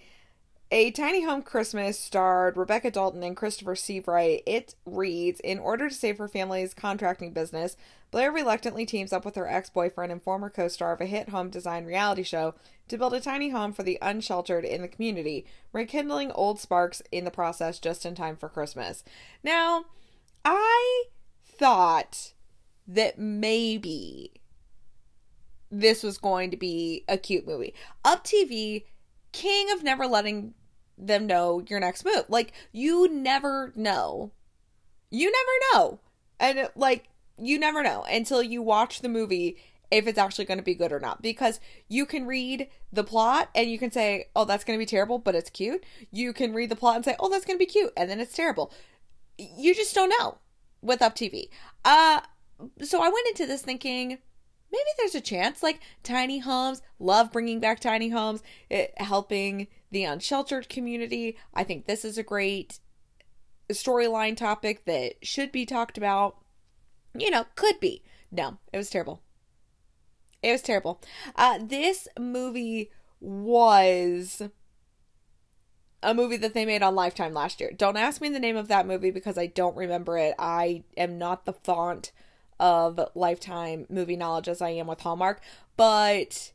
A Tiny Home Christmas starred Rebecca Dalton and Christopher Seavright. It reads In order to save her family's contracting business, Blair reluctantly teams up with her ex boyfriend and former co star of a hit home design reality show to build a tiny home for the unsheltered in the community, rekindling old sparks in the process just in time for Christmas. Now, I thought that maybe this was going to be a cute movie. Up TV, king of never letting them know your next move. Like, you never know. You never know. And, like, you never know until you watch the movie if it's actually going to be good or not. Because you can read the plot and you can say, oh, that's going to be terrible, but it's cute. You can read the plot and say, oh, that's going to be cute, and then it's terrible. You just don't know with Up TV. Uh, so I went into this thinking maybe there's a chance. Like tiny homes, love bringing back tiny homes, it, helping the unsheltered community. I think this is a great storyline topic that should be talked about. You know, could be. No, it was terrible. It was terrible. Uh, this movie was a movie that they made on Lifetime last year. Don't ask me the name of that movie because I don't remember it. I am not the font of Lifetime movie knowledge as I am with Hallmark. But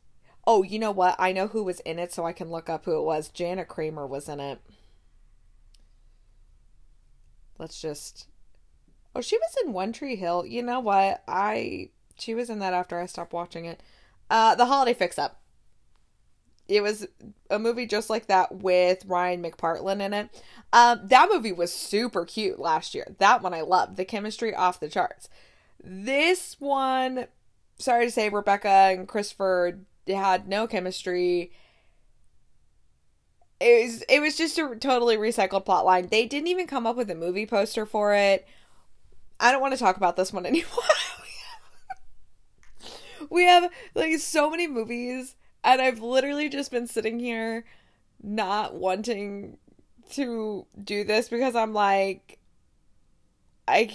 oh, you know what? I know who was in it, so I can look up who it was. Jana Kramer was in it. Let's just. Oh, she was in One Tree Hill. You know what? I she was in that after I stopped watching it. Uh, The Holiday Fix Up it was a movie just like that with Ryan McPartlin in it. Um, that movie was super cute last year. That one I loved. The chemistry off the charts. This one, sorry to say, Rebecca and Christopher had no chemistry. It was it was just a totally recycled plot line. They didn't even come up with a movie poster for it. I don't want to talk about this one anymore. we have like so many movies and I've literally just been sitting here not wanting to do this because I'm like I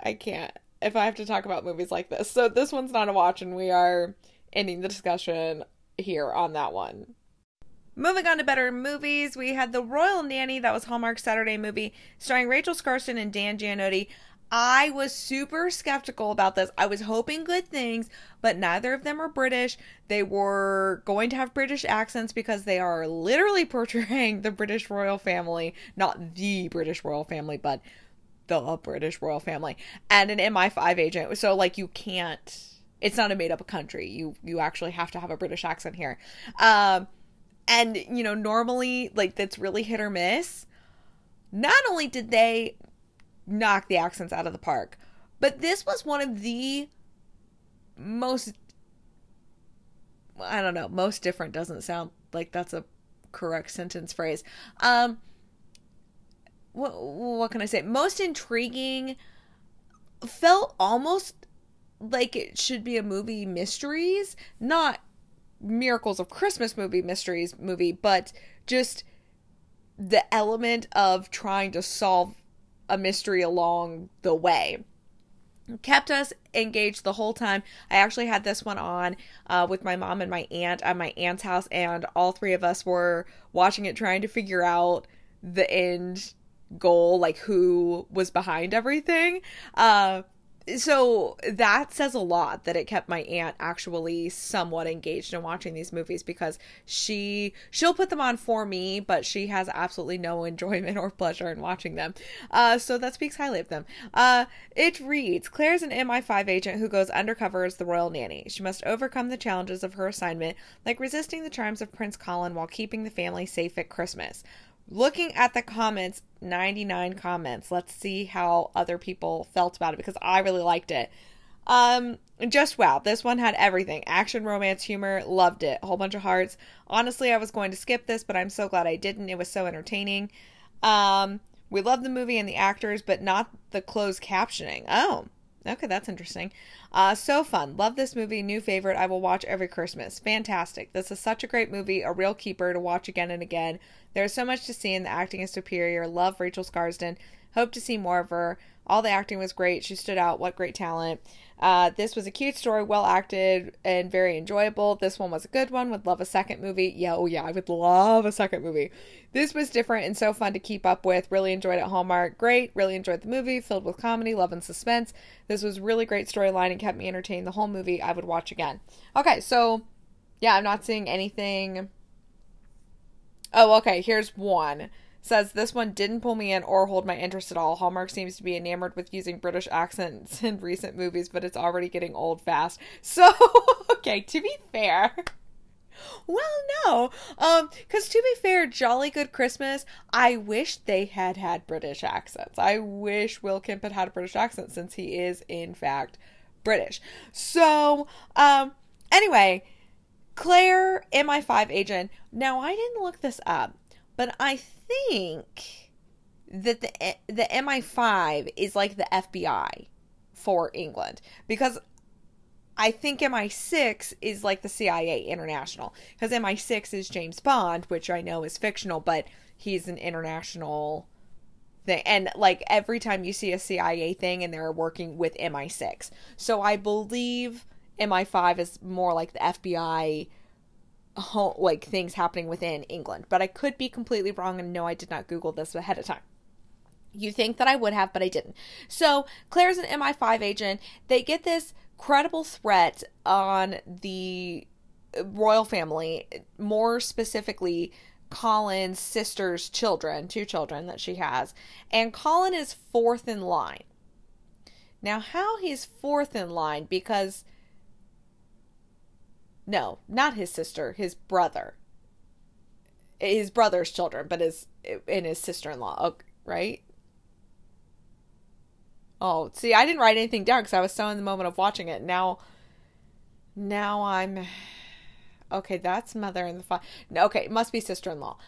I can't if I have to talk about movies like this. So this one's not a watch and we are ending the discussion here on that one. Moving on to better movies, we had The Royal Nanny, that was Hallmark's Saturday movie, starring Rachel Skarsten and Dan Jeannotte. I was super skeptical about this. I was hoping good things, but neither of them are British. They were going to have British accents because they are literally portraying the British royal family, not the British royal family, but the British royal family, and an MI5 agent. So like you can't it's not a made up country. You you actually have to have a British accent here. Um and you know, normally like that's really hit or miss. Not only did they knock the accents out of the park. But this was one of the most I don't know, most different doesn't sound like that's a correct sentence phrase. Um what what can I say? Most intriguing felt almost like it should be a movie mysteries, not miracles of Christmas movie mysteries movie, but just the element of trying to solve a mystery along the way kept us engaged the whole time. I actually had this one on uh, with my mom and my aunt at my aunt's house, and all three of us were watching it, trying to figure out the end goal, like who was behind everything. Uh, so that says a lot that it kept my aunt actually somewhat engaged in watching these movies because she she'll put them on for me but she has absolutely no enjoyment or pleasure in watching them. Uh, so that speaks highly of them. Uh, it reads claire's an mi5 agent who goes undercover as the royal nanny. She must overcome the challenges of her assignment like resisting the charms of prince colin while keeping the family safe at christmas looking at the comments, 99 comments. Let's see how other people felt about it because I really liked it. Um, just wow. This one had everything action, romance, humor. Loved it. A whole bunch of hearts. Honestly, I was going to skip this, but I'm so glad I didn't. It was so entertaining. Um, we love the movie and the actors, but not the closed captioning. Oh, okay, that's interesting. Uh, so fun. Love this movie. New favorite. I will watch every Christmas. Fantastic. This is such a great movie. A real keeper to watch again and again. There's so much to see, and the acting is superior. Love Rachel Skarsten. Hope to see more of her. All the acting was great. She stood out. What great talent. Uh, this was a cute story, well acted, and very enjoyable. This one was a good one. Would love a second movie. Yeah, oh yeah, I would love a second movie. This was different and so fun to keep up with. Really enjoyed it. Hallmark, great. Really enjoyed the movie, filled with comedy, love, and suspense. This was really great storyline and kept me entertained the whole movie. I would watch again. Okay, so yeah, I'm not seeing anything. Oh, okay. Here's one says this one didn't pull me in or hold my interest at all. Hallmark seems to be enamored with using British accents in recent movies, but it's already getting old fast. So, okay, to be fair, well, no. Um, cuz to be fair, Jolly Good Christmas, I wish they had had British accents. I wish Will Kemp had had a British accent since he is in fact British. So, um anyway, Claire, MI5 agent. Now, I didn't look this up, but I think that the the MI5 is like the FBI for England because I think MI6 is like the CIA international because MI6 is James Bond, which I know is fictional, but he's an international thing. And like every time you see a CIA thing and they're working with MI6. So I believe MI5 is more like the FBI home, like things happening within England. But I could be completely wrong and no, I did not Google this ahead of time. You think that I would have, but I didn't. So Claire's an MI5 agent. They get this credible threat on the royal family, more specifically Colin's sister's children, two children that she has. And Colin is fourth in line. Now, how he's fourth in line because no, not his sister, his brother. His brother's children, but his and his sister-in-law, oh, right? Oh, see, I didn't write anything down because I was so in the moment of watching it. Now, now I'm okay. That's mother and the father. Okay, it must be sister-in-law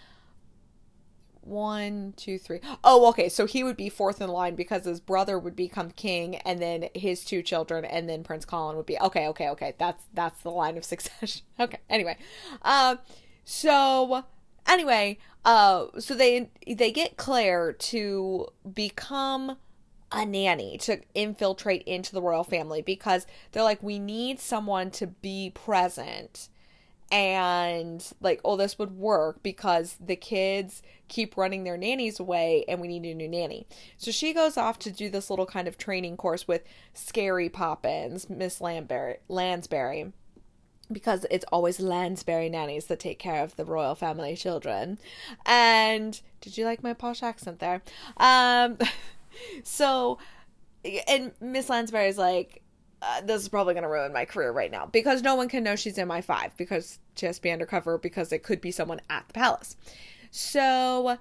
one, two, three. Oh, okay. So he would be fourth in line because his brother would become king, and then his two children, and then Prince Colin would be. Okay, okay, okay. That's that's the line of succession. Okay. Anyway, um, so anyway, uh, so they they get Claire to become a nanny to infiltrate into the royal family because they're like, we need someone to be present and like oh this would work because the kids keep running their nannies away and we need a new nanny. So she goes off to do this little kind of training course with scary poppins miss lansbury lansbury because it's always lansbury nannies that take care of the royal family children. And did you like my posh accent there? Um so and miss lansbury's like uh, this is probably going to ruin my career right now because no one can know she's in MI5 because she has to be undercover because it could be someone at the palace. So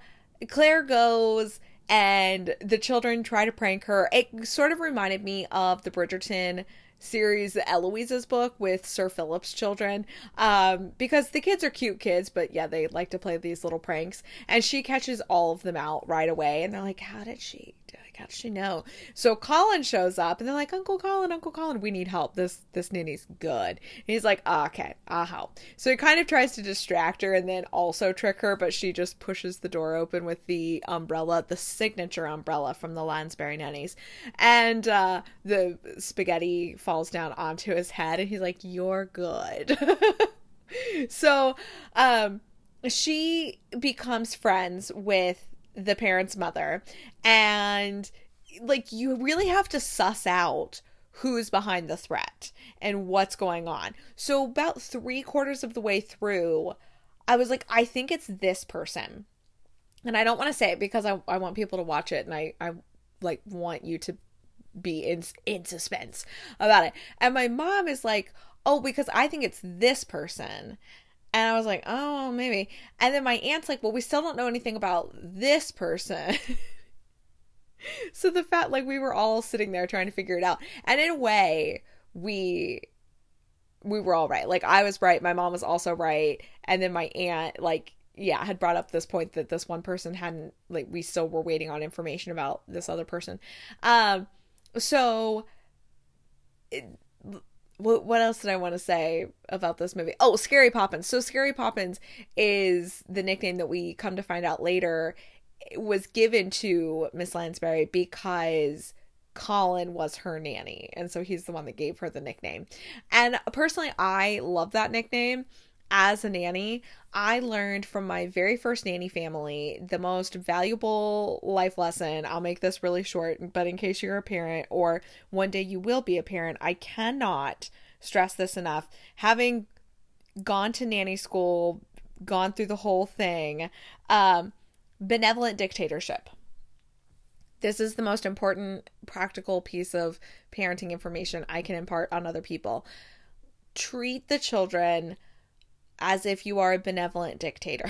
Claire goes and the children try to prank her. It sort of reminded me of the Bridgerton series Eloise's book with Sir Philip's children um, because the kids are cute kids, but yeah, they like to play these little pranks. And she catches all of them out right away, and they're like, "How did she? How does she know? So Colin shows up and they're like, Uncle Colin, Uncle Colin, we need help. This this nanny's good. And he's like, oh, okay, I'll help. So he kind of tries to distract her and then also trick her, but she just pushes the door open with the umbrella, the signature umbrella from the Lansbury nannies. And uh, the spaghetti falls down onto his head and he's like, You're good. so um she becomes friends with the parent's mother and like you really have to suss out who's behind the threat and what's going on. So about 3 quarters of the way through, I was like I think it's this person. And I don't want to say it because I I want people to watch it and I I like want you to be in in suspense about it. And my mom is like, "Oh, because I think it's this person." And I was like, oh, maybe. And then my aunt's like, well, we still don't know anything about this person. so the fact, like, we were all sitting there trying to figure it out. And in a way, we we were all right. Like I was right, my mom was also right, and then my aunt like yeah, had brought up this point that this one person hadn't like we still were waiting on information about this other person. Um so it, what what else did I want to say about this movie? Oh, Scary Poppins. So Scary Poppins is the nickname that we come to find out later was given to Miss Lansbury because Colin was her nanny, and so he's the one that gave her the nickname. And personally, I love that nickname. As a nanny, I learned from my very first nanny family the most valuable life lesson. I'll make this really short, but in case you're a parent or one day you will be a parent, I cannot stress this enough. Having gone to nanny school, gone through the whole thing, um, benevolent dictatorship. This is the most important practical piece of parenting information I can impart on other people. Treat the children as if you are a benevolent dictator.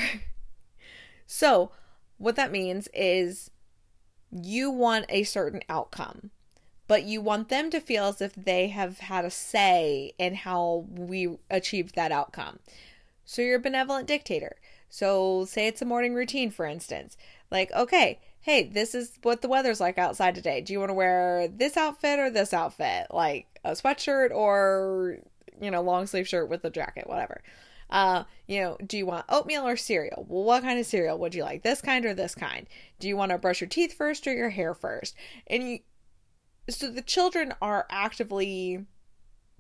so, what that means is you want a certain outcome, but you want them to feel as if they have had a say in how we achieved that outcome. So, you're a benevolent dictator. So, say it's a morning routine, for instance. Like, okay, hey, this is what the weather's like outside today. Do you want to wear this outfit or this outfit? Like a sweatshirt or, you know, long sleeve shirt with a jacket, whatever. Uh, you know, do you want oatmeal or cereal? Well, what kind of cereal would you like? This kind or this kind? Do you want to brush your teeth first or your hair first? And you, so the children are actively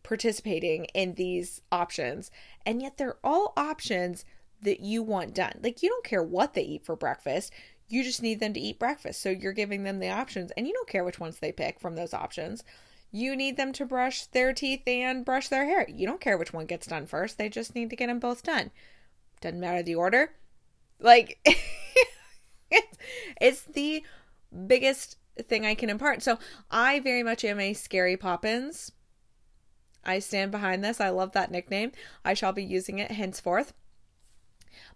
participating in these options, and yet they're all options that you want done. Like, you don't care what they eat for breakfast. You just need them to eat breakfast. So you're giving them the options, and you don't care which ones they pick from those options. You need them to brush their teeth and brush their hair. You don't care which one gets done first. They just need to get them both done. Doesn't matter the order. Like, it's, the biggest thing I can impart. So I very much am a scary Poppins. I stand behind this. I love that nickname. I shall be using it henceforth.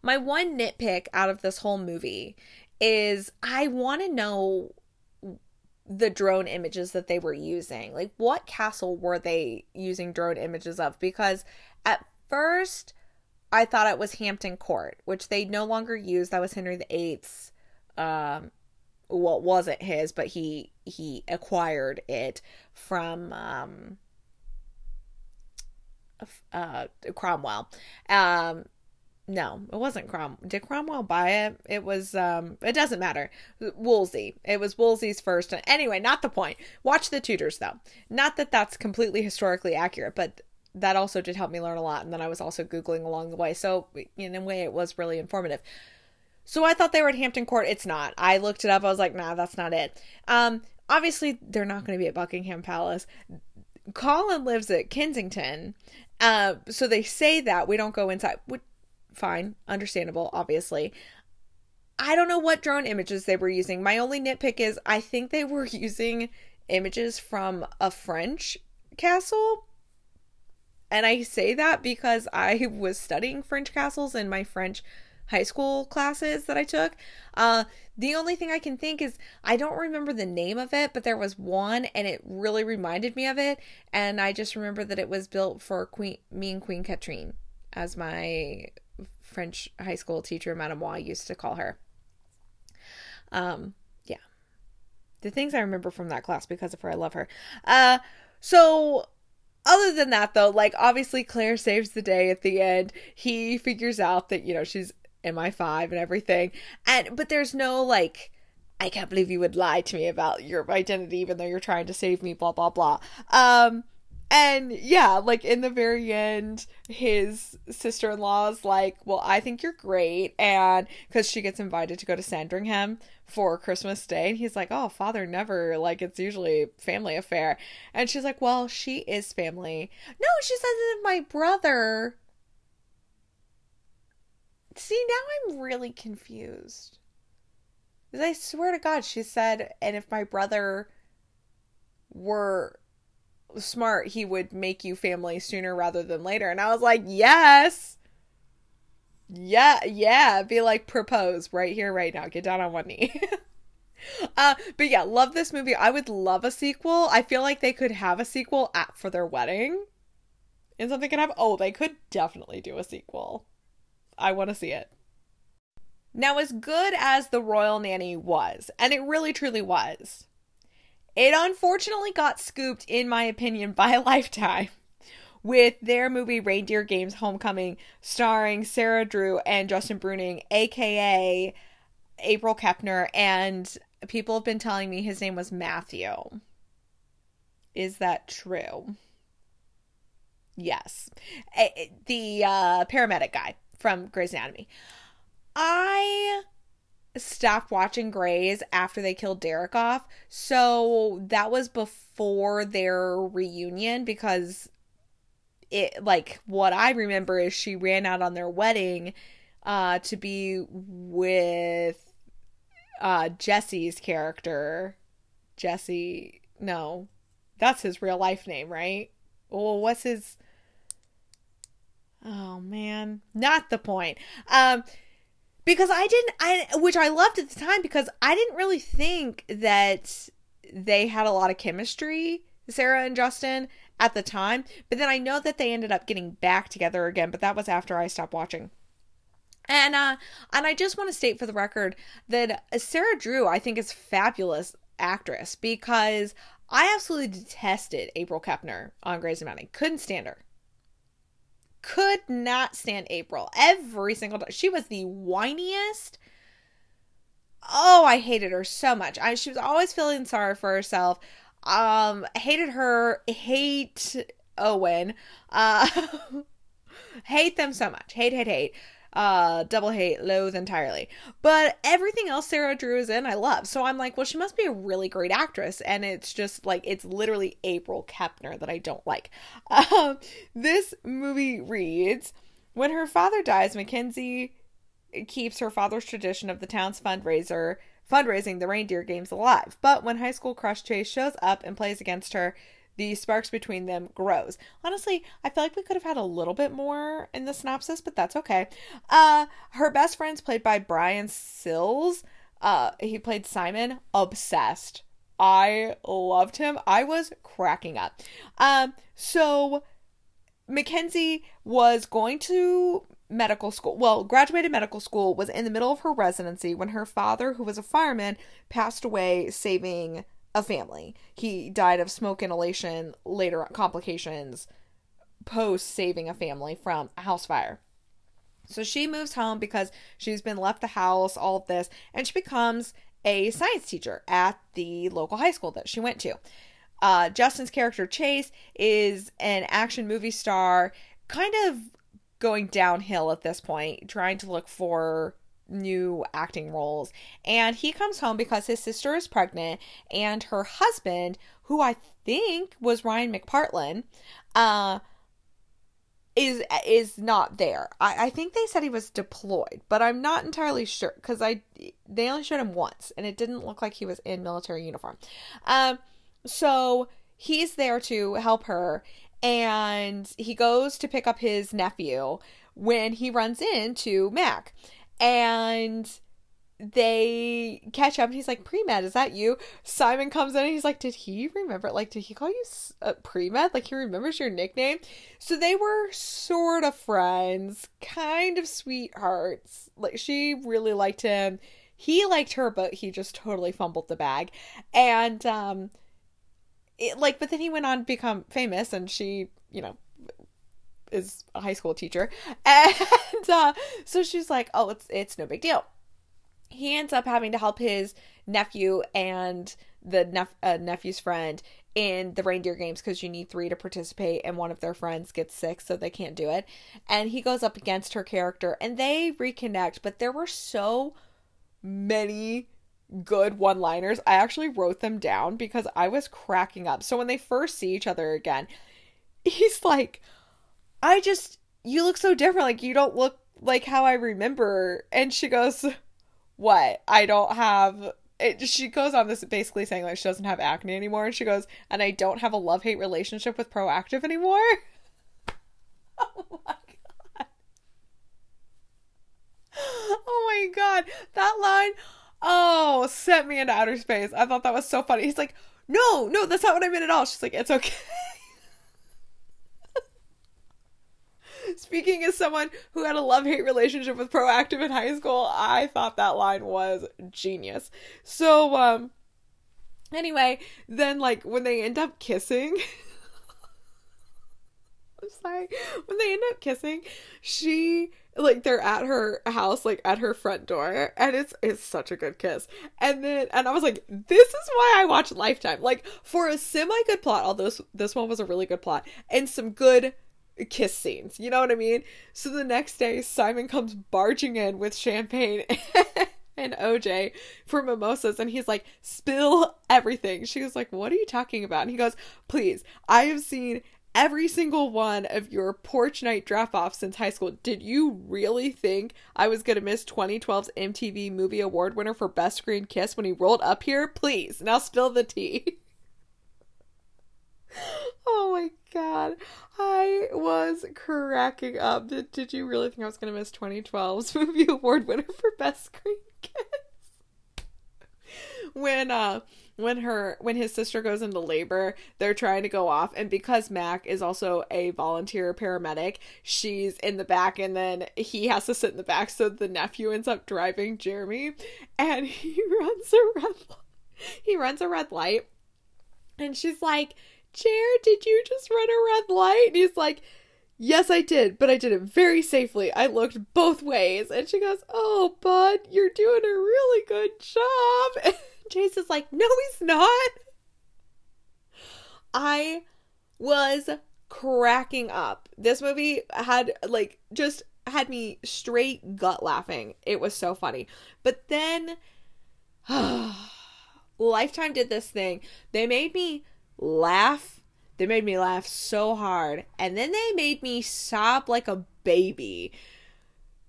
My one nitpick out of this whole movie is I want to know the drone images that they were using. Like, what castle were they using drone images of? Because at first, I thought it was Hampton Court, which they no longer use. That was Henry VIII's. Um, well, wasn't his, but he he acquired it from um, uh, Cromwell. Um, no, it wasn't Crom. Did Cromwell buy it? It was um it doesn't matter. Wolsey. It was Wolsey's first. Anyway, not the point. Watch the Tudors though. Not that that's completely historically accurate, but that also did help me learn a lot and then I was also googling along the way. So in a way it was really informative. So I thought they were at Hampton Court. It's not. I looked it up. I was like, "Nah, that's not it." Um obviously they're not going to be at Buckingham Palace. Colin lives at Kensington. Uh, so they say that we don't go inside fine, understandable, obviously. I don't know what drone images they were using. My only nitpick is I think they were using images from a French castle. And I say that because I was studying French castles in my French high school classes that I took. Uh, the only thing I can think is I don't remember the name of it, but there was one and it really reminded me of it. And I just remember that it was built for Queen, me and Queen Katrine as my French high school teacher, Madame Moi, used to call her. Um, yeah. The things I remember from that class because of her, I love her. Uh, so other than that though, like obviously Claire saves the day at the end. He figures out that, you know, she's MI5 and everything. And but there's no like I can't believe you would lie to me about your identity even though you're trying to save me, blah blah blah. Um and yeah, like in the very end, his sister in law's like, Well, I think you're great. And because she gets invited to go to Sandringham for Christmas Day. And he's like, Oh, father never. Like, it's usually family affair. And she's like, Well, she is family. No, she says that my brother. See, now I'm really confused. Because I swear to God, she said, And if my brother were smart, he would make you family sooner rather than later. And I was like, yes. Yeah, yeah. Be like, propose right here, right now. Get down on one knee. uh, but yeah, love this movie. I would love a sequel. I feel like they could have a sequel at for their wedding. And something can have, Oh, they could definitely do a sequel. I want to see it. Now, as good as The Royal Nanny was, and it really truly was, it unfortunately got scooped, in my opinion, by Lifetime with their movie Reindeer Games Homecoming, starring Sarah Drew and Justin Bruening, aka April Kepner, and people have been telling me his name was Matthew. Is that true? Yes. The uh, paramedic guy from Grey's Anatomy. I stopped watching Grey's after they killed Derek off. So that was before their reunion because it like what I remember is she ran out on their wedding uh to be with uh Jesse's character. Jesse no. That's his real life name, right? Well, what's his Oh man, not the point. Um because I didn't I which I loved at the time because I didn't really think that they had a lot of chemistry, Sarah and Justin at the time, but then I know that they ended up getting back together again, but that was after I stopped watching. And uh and I just want to state for the record that Sarah Drew I think is fabulous actress because I absolutely detested April Kepner on Grey's Anatomy. Couldn't stand her could not stand April every single time. She was the whiniest. Oh, I hated her so much. I she was always feeling sorry for herself. Um, hated her. Hate Owen. Uh, hate them so much. Hate, hate, hate uh double hate loathe entirely. But everything else sarah drew is in i love. So i'm like well she must be a really great actress. And it's just like it's literally april kepner that i don't like. Um this movie reads when her father dies mackenzie keeps her father's tradition of the town's fundraiser fundraising the reindeer games alive. But when high school crush chase shows up and plays against her the sparks between them grows. Honestly, I feel like we could have had a little bit more in the synopsis, but that's okay. Uh, her best friend's played by Brian Sills. Uh, he played Simon. Obsessed. I loved him. I was cracking up. Um, so Mackenzie was going to medical school. Well, graduated medical school, was in the middle of her residency when her father, who was a fireman, passed away saving a family. He died of smoke inhalation, later complications, post saving a family from a house fire. So she moves home because she's been left the house, all of this, and she becomes a science teacher at the local high school that she went to. Uh, Justin's character Chase is an action movie star, kind of going downhill at this point, trying to look for new acting roles. And he comes home because his sister is pregnant and her husband, who I think was Ryan McPartlin, uh is is not there. I, I think they said he was deployed, but I'm not entirely sure because I they only showed him once and it didn't look like he was in military uniform. Um so he's there to help her and he goes to pick up his nephew when he runs into Mac and they catch up and he's like pre-med is that you? Simon comes in and he's like did he remember like did he call you uh, pre-med? Like he remembers your nickname? So they were sort of friends kind of sweethearts. Like she really liked him. He liked her but he just totally fumbled the bag. And um it, like but then he went on to become famous and she you know is a high school teacher, and uh, so she's like, "Oh, it's it's no big deal." He ends up having to help his nephew and the nep- uh, nephew's friend in the reindeer games because you need three to participate, and one of their friends gets sick, so they can't do it. And he goes up against her character, and they reconnect. But there were so many good one liners. I actually wrote them down because I was cracking up. So when they first see each other again, he's like, I just, you look so different. Like, you don't look like how I remember. And she goes, What? I don't have. It, she goes on this basically saying like she doesn't have acne anymore. And she goes, And I don't have a love hate relationship with Proactiv anymore. oh my God. Oh my god, that line, oh, sent me into outer space. I thought that was so funny. He's like, no, no, that's not what I meant at all. She's like, it's okay. Speaking as someone who had a love hate relationship with Proactiv in high school, I thought that line was genius. So, um, anyway, then like when they end up kissing. I'm sorry. When they end up kissing, she like they're at her house, like at her front door, and it's it's such a good kiss. And then and I was like, this is why I watch Lifetime. Like for a semi good plot, although this, this one was a really good plot, and some good kiss scenes. You know what I mean? So the next day, Simon comes barging in with champagne and OJ for mimosas, and he's like, spill everything. She was like, What are you talking about? And he goes, Please, I have seen every single one of your porch night drop offs since high school. Did you really think I was going to miss 2012's MTV Movie Award winner for Best Screen Kiss when he rolled up here? Please, now spill the tea. oh my god. I was cracking up. Did, did you really think I was going to miss 2012's Movie Award winner for Best Screen Kiss? when uh when her when his sister goes into labor, they're trying to go off and because Mac is also a volunteer paramedic, she's in the back and then he has to sit in the back so the nephew ends up driving Jeremy and he runs a red he runs a red light and she's like, "Jared, did you just run a red light?" And he's like, Yes, I did, but I did it very safely. I looked both ways. And she goes, Oh, bud, you're doing a really good job. Chase is like, no, he's not. I was cracking up. This movie had like just had me straight gut laughing. It was so funny. But then Lifetime did this thing. They made me laugh. They made me laugh so hard. And then they made me sob like a baby.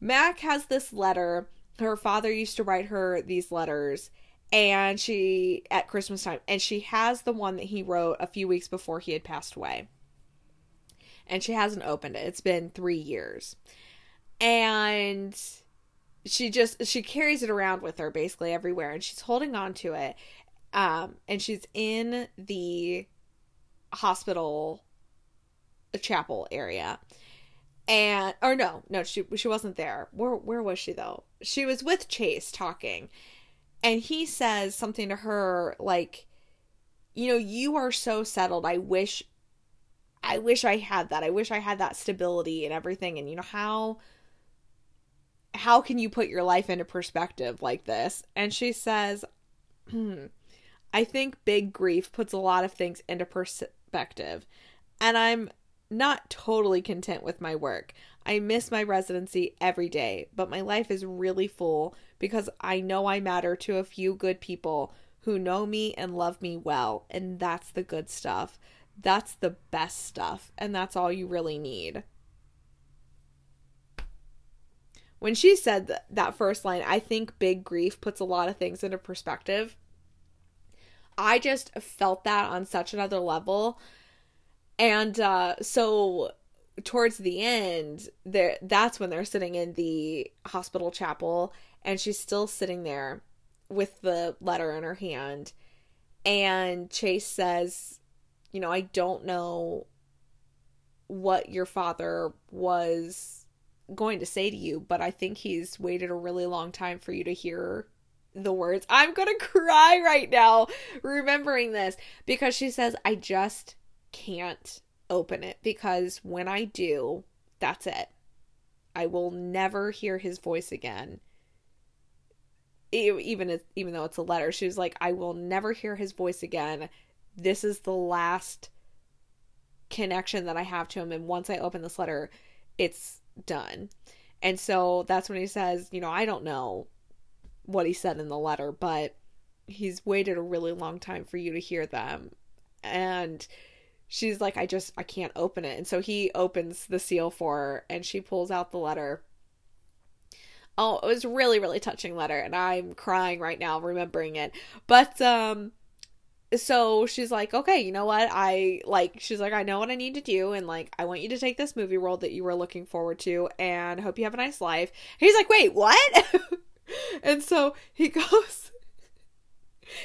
Mac has this letter. Her father used to write her these letters and she at Christmas time and she has the one that he wrote a few weeks before he had passed away. And she hasn't opened it. It's been 3 years. And she just she carries it around with her basically everywhere and she's holding on to it. Um and she's in the hospital chapel area. And or no no she she wasn't there. Where where was she though? She was with chase talking. And he says something to her like you know you are so settled. I wish i wish i had that. I wish i had that stability and everything. And you know how how can you put your life into perspective like this? And she says hmm, i think big grief puts a lot of things into perspective and i'm not totally content with my work I miss my residency every day, but my life is really full because I know I matter to a few good people who know me and love me well, and that's the good stuff. That's the best stuff, and that's all you really need. When she said that, that first line, I think big grief puts a lot of things into perspective. I just felt that on such another level. And uh, so towards the end there that's when they're sitting in the hospital chapel and she's still sitting there with the letter in her hand and Chase says you know I don't know what your father was going to say to you but I think he's waited a really long time for you to hear the words I'm going to cry right now remembering this because she says I just can't open it because when I do, that's it. I will never hear his voice again. Even even though it's a letter, she was like, "I will never hear his voice again. This is the last connection that I have to him, and once I open this letter, it's done." And so that's when he says, "You know, I don't know what he said in the letter, but he's waited a really long time for you to hear them." And she's like, I just, I can't open it. And so he opens the seal for her and she pulls out the letter. Oh, it was really, really touching letter. And I'm crying right now remembering it. But, um, so she's like, okay, you know what? I like, she's like, I know what I need to do. And like, I want you to take this movie role that you were looking forward to and hope you have a nice life. He's like, wait, what? And so he goes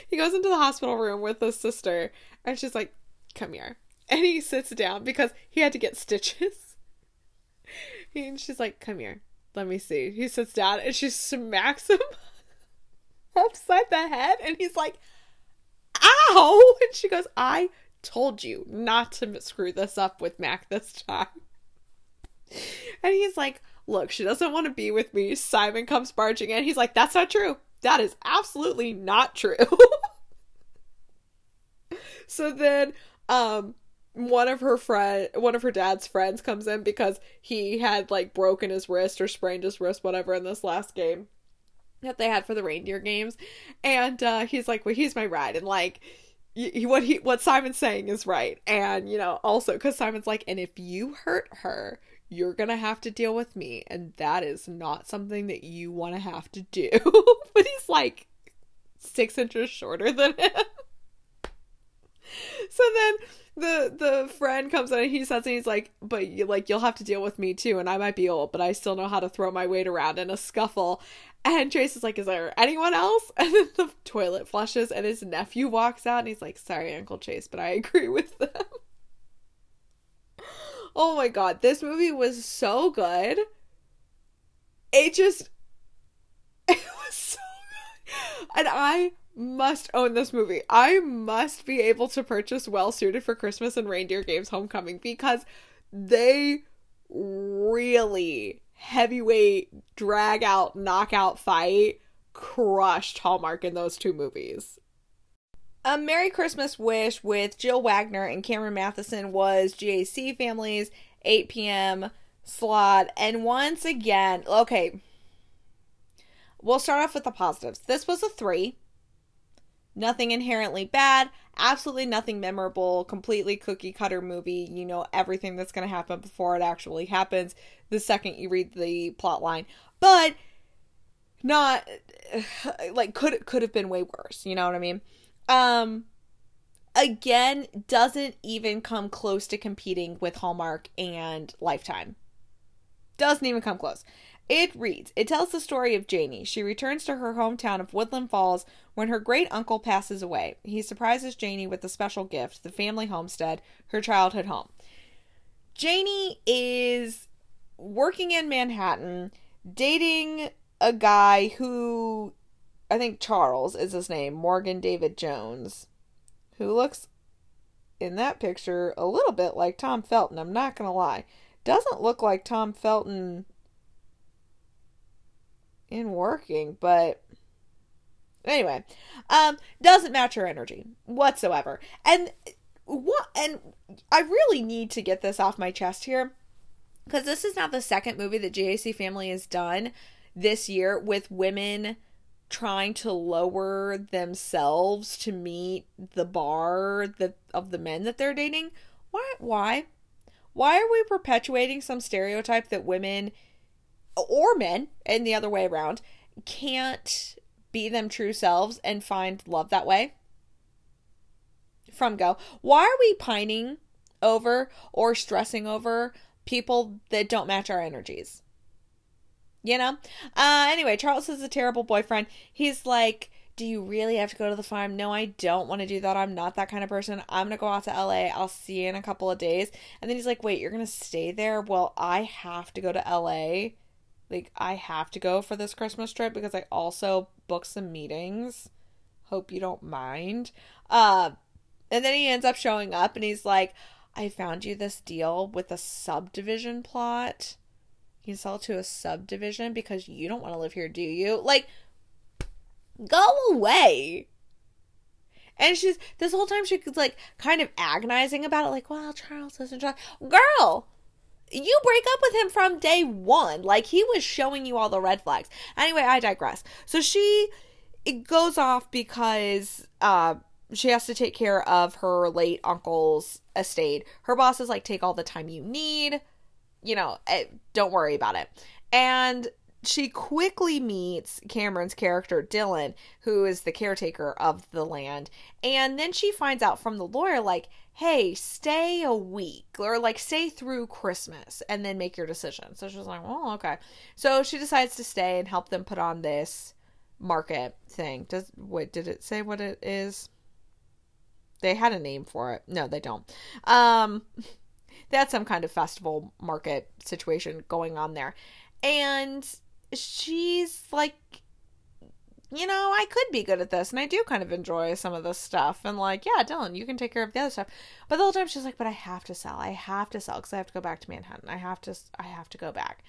he goes into the hospital room with his sister and she's like, "Come here." And he sits down because he had to get stitches. And she's like, "Come here. Let me see." He sits down and she smacks him upside the head and he's like, "Ow!" And she goes, "I told you not to screw this up with Mac this time." And he's like, Look, she doesn't want to be with me. Simon comes barging in. He's like, That's not true. That is absolutely not true. so then, um, one of her friend one of her dad's friends comes in because he had like broken his wrist or sprained his wrist whatever in this last game that they had for the reindeer games and uh he's like well he's my ride and like y- what he what Simon's saying is right and you know also cuz Simon's like and if you hurt her you're gonna have to deal with me and that is not something that you want to have to do but he's like six inches shorter than him so then the the friend comes in and he says and he's like but you like you'll have to deal with me too and i might be old but i still know how to throw my weight around in a scuffle and Chase is like, Is there anyone else? And then the toilet flushes and his nephew walks out and he's like, Sorry, Uncle Chase, but I agree with them. Oh my god, this movie was so good. It just it was so good. And I must own this movie. I must be able to purchase Well Suited for Christmas and Reindeer Games Homecoming because they really heavyweight drag out knockout fight crushed Hallmark in those two movies. A Merry Christmas Wish with Jill Wagner and Cameron Mathison was GAC Family's 8 p.m. slot. And once again, okay, we'll start off with the positives. This was a three. Nothing inherently bad, absolutely nothing memorable, completely cookie cutter movie. You know everything that's going to happen before it actually happens the second you read the plot line. But not like could could have been way worse, you know what I mean? Um again doesn't even come close to competing with Hallmark and Lifetime. Doesn't even come close. It reads, it tells the story of Janie. She returns to her hometown of Woodland Falls when her great uncle passes away. He surprises Janie with a special gift, the family homestead, her childhood home. Janie is working in Manhattan, dating a guy who I think Charles is his name, Morgan David Jones, who looks in that picture a little bit like Tom Felton. I'm not going to lie. Doesn't look like Tom Felton in working, but anyway, um doesn't match her energy whatsoever. And what and I really need to get this off my chest here because this is not the second movie that GAC family has done this year with women trying to lower themselves to meet the bar that of the men that they're dating. Why why? Why are we perpetuating some stereotype that women or men and the other way around can't be them true selves and find love that way? From go. Why are we pining over or stressing over people that don't match our energies? You know? Uh anyway, Charles is a terrible boyfriend. He's like do you really have to go to the farm? No, I don't want to do that. I'm not that kind of person. I'm going to go out to LA. I'll see you in a couple of days. And then he's like, Wait, you're going to stay there? Well, I have to go to LA like I have to go for this Christmas trip because I also booked some meetings. Hope you don't mind. Uh and then he ends up showing up and he's like, I found you this deal with a subdivision plot. Sell to a subdivision because you don't want to live here, do you? Like, go away. And she's this whole time she's like kind of agonizing about it, like, well, Charles isn't Charles. Girl, you break up with him from day one. Like he was showing you all the red flags. Anyway, I digress. So she it goes off because uh she has to take care of her late uncle's estate. Her boss is like, take all the time you need. You know, eh, don't worry about it. And she quickly meets Cameron's character, Dylan, who is the caretaker of the land. And then she finds out from the lawyer, like, hey, stay a week or like stay through Christmas and then make your decision. So she's like, well, okay. So she decides to stay and help them put on this market thing. Does what did it say what it is? They had a name for it. No, they don't. Um they had some kind of festival market situation going on there. And she's like you know, I could be good at this, and I do kind of enjoy some of this stuff. And like, yeah, Dylan, you can take care of the other stuff. But the whole time she's like, but I have to sell. I have to sell because I have to go back to Manhattan. I have to. I have to go back.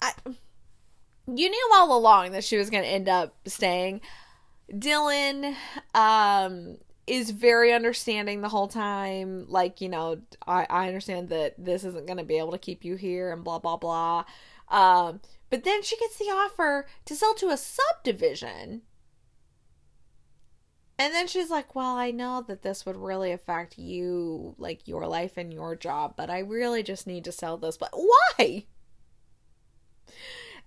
I. You knew all along that she was going to end up staying. Dylan, um, is very understanding the whole time. Like, you know, I, I understand that this isn't going to be able to keep you here and blah, blah, blah. Um, but then she gets the offer to sell to a subdivision. And then she's like, Well, I know that this would really affect you, like your life and your job, but I really just need to sell this. But why?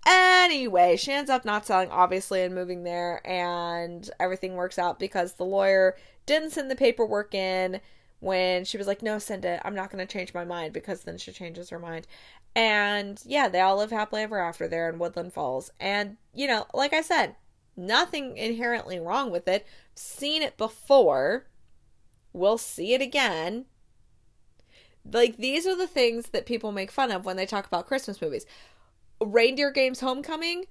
Anyway, she ends up not selling, obviously, and moving there, and everything works out because the lawyer didn't send the paperwork in when she was like, No, send it. I'm not going to change my mind because then she changes her mind. And yeah, they all live happily ever after there in Woodland Falls. And, you know, like I said, nothing inherently wrong with it. Seen it before. We'll see it again. Like, these are the things that people make fun of when they talk about Christmas movies. Reindeer Games Homecoming,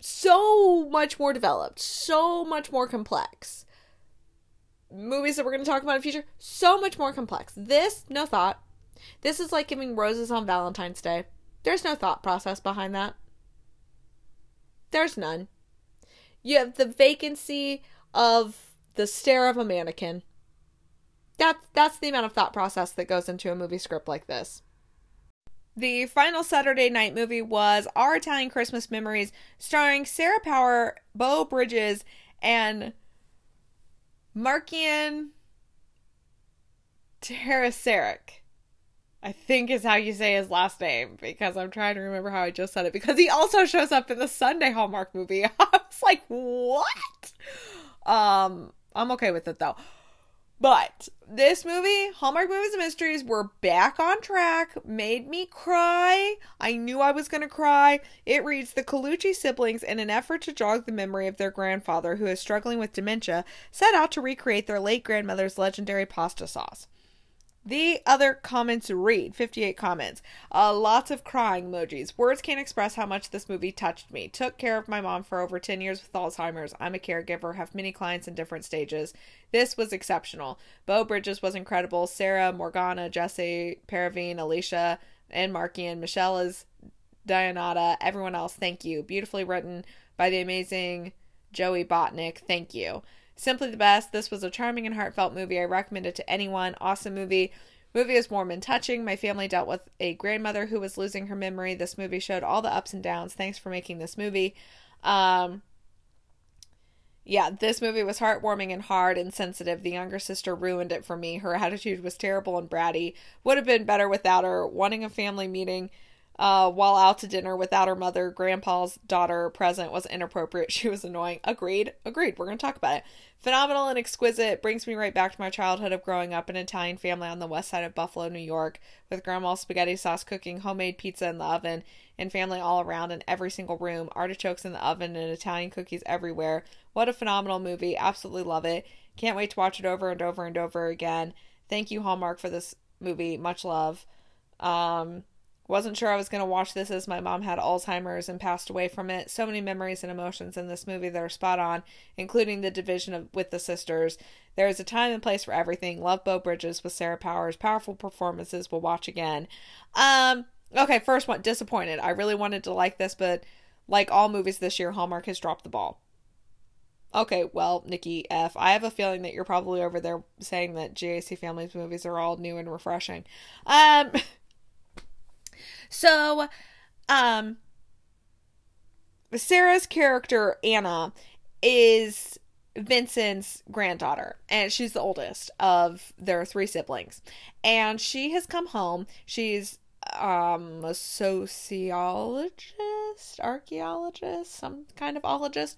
so much more developed, so much more complex. Movies that we're going to talk about in the future, so much more complex. This, no thought. This is like giving roses on Valentine's Day. There's no thought process behind that. There's none. You have the vacancy of the stare of a mannequin. That's that's the amount of thought process that goes into a movie script like this. The final Saturday night movie was Our Italian Christmas Memories, starring Sarah Power, Beau Bridges, and Markian Tarasaric. I think is how you say his last name because I'm trying to remember how I just said it because he also shows up in the Sunday Hallmark movie. I was like, what? Um, I'm okay with it though. But this movie, Hallmark Movies and Mysteries, were back on track, made me cry. I knew I was going to cry. It reads The Colucci siblings, in an effort to jog the memory of their grandfather, who is struggling with dementia, set out to recreate their late grandmother's legendary pasta sauce. The other comments read 58 comments. Uh, lots of crying emojis. Words can't express how much this movie touched me. Took care of my mom for over 10 years with Alzheimer's. I'm a caregiver, have many clients in different stages. This was exceptional. Beau Bridges was incredible. Sarah, Morgana, Jesse, Paravine, Alicia, and Marky, and Michelle is Dianata. Everyone else, thank you. Beautifully written by the amazing Joey Botnick. Thank you. Simply the best. This was a charming and heartfelt movie. I recommend it to anyone. Awesome movie. Movie is warm and touching. My family dealt with a grandmother who was losing her memory. This movie showed all the ups and downs. Thanks for making this movie. Um, yeah, this movie was heartwarming and hard and sensitive. The younger sister ruined it for me. Her attitude was terrible and bratty. Would have been better without her. Wanting a family meeting uh, while out to dinner without her mother, grandpa's daughter present was inappropriate. She was annoying. Agreed. Agreed. We're going to talk about it. Phenomenal and exquisite. Brings me right back to my childhood of growing up in an Italian family on the west side of Buffalo, New York, with grandma's spaghetti sauce cooking, homemade pizza in the oven, and family all around in every single room, artichokes in the oven, and Italian cookies everywhere. What a phenomenal movie. Absolutely love it. Can't wait to watch it over and over and over again. Thank you, Hallmark, for this movie. Much love. Um, wasn't sure I was going to watch this as my mom had Alzheimer's and passed away from it. So many memories and emotions in this movie that are spot on, including the division of with the sisters. There is a time and place for everything. Love Beau Bridges with Sarah Powers. Powerful performances. We'll watch again. Um, okay, first one, disappointed. I really wanted to like this, but like all movies this year, Hallmark has dropped the ball. Okay, well, Nikki F, I have a feeling that you're probably over there saying that GAC Families movies are all new and refreshing. Um So, um, Sarah's character, Anna, is Vincent's granddaughter, and she's the oldest of their three siblings. And she has come home. She's um a sociologist archaeologist, some kind of ologist.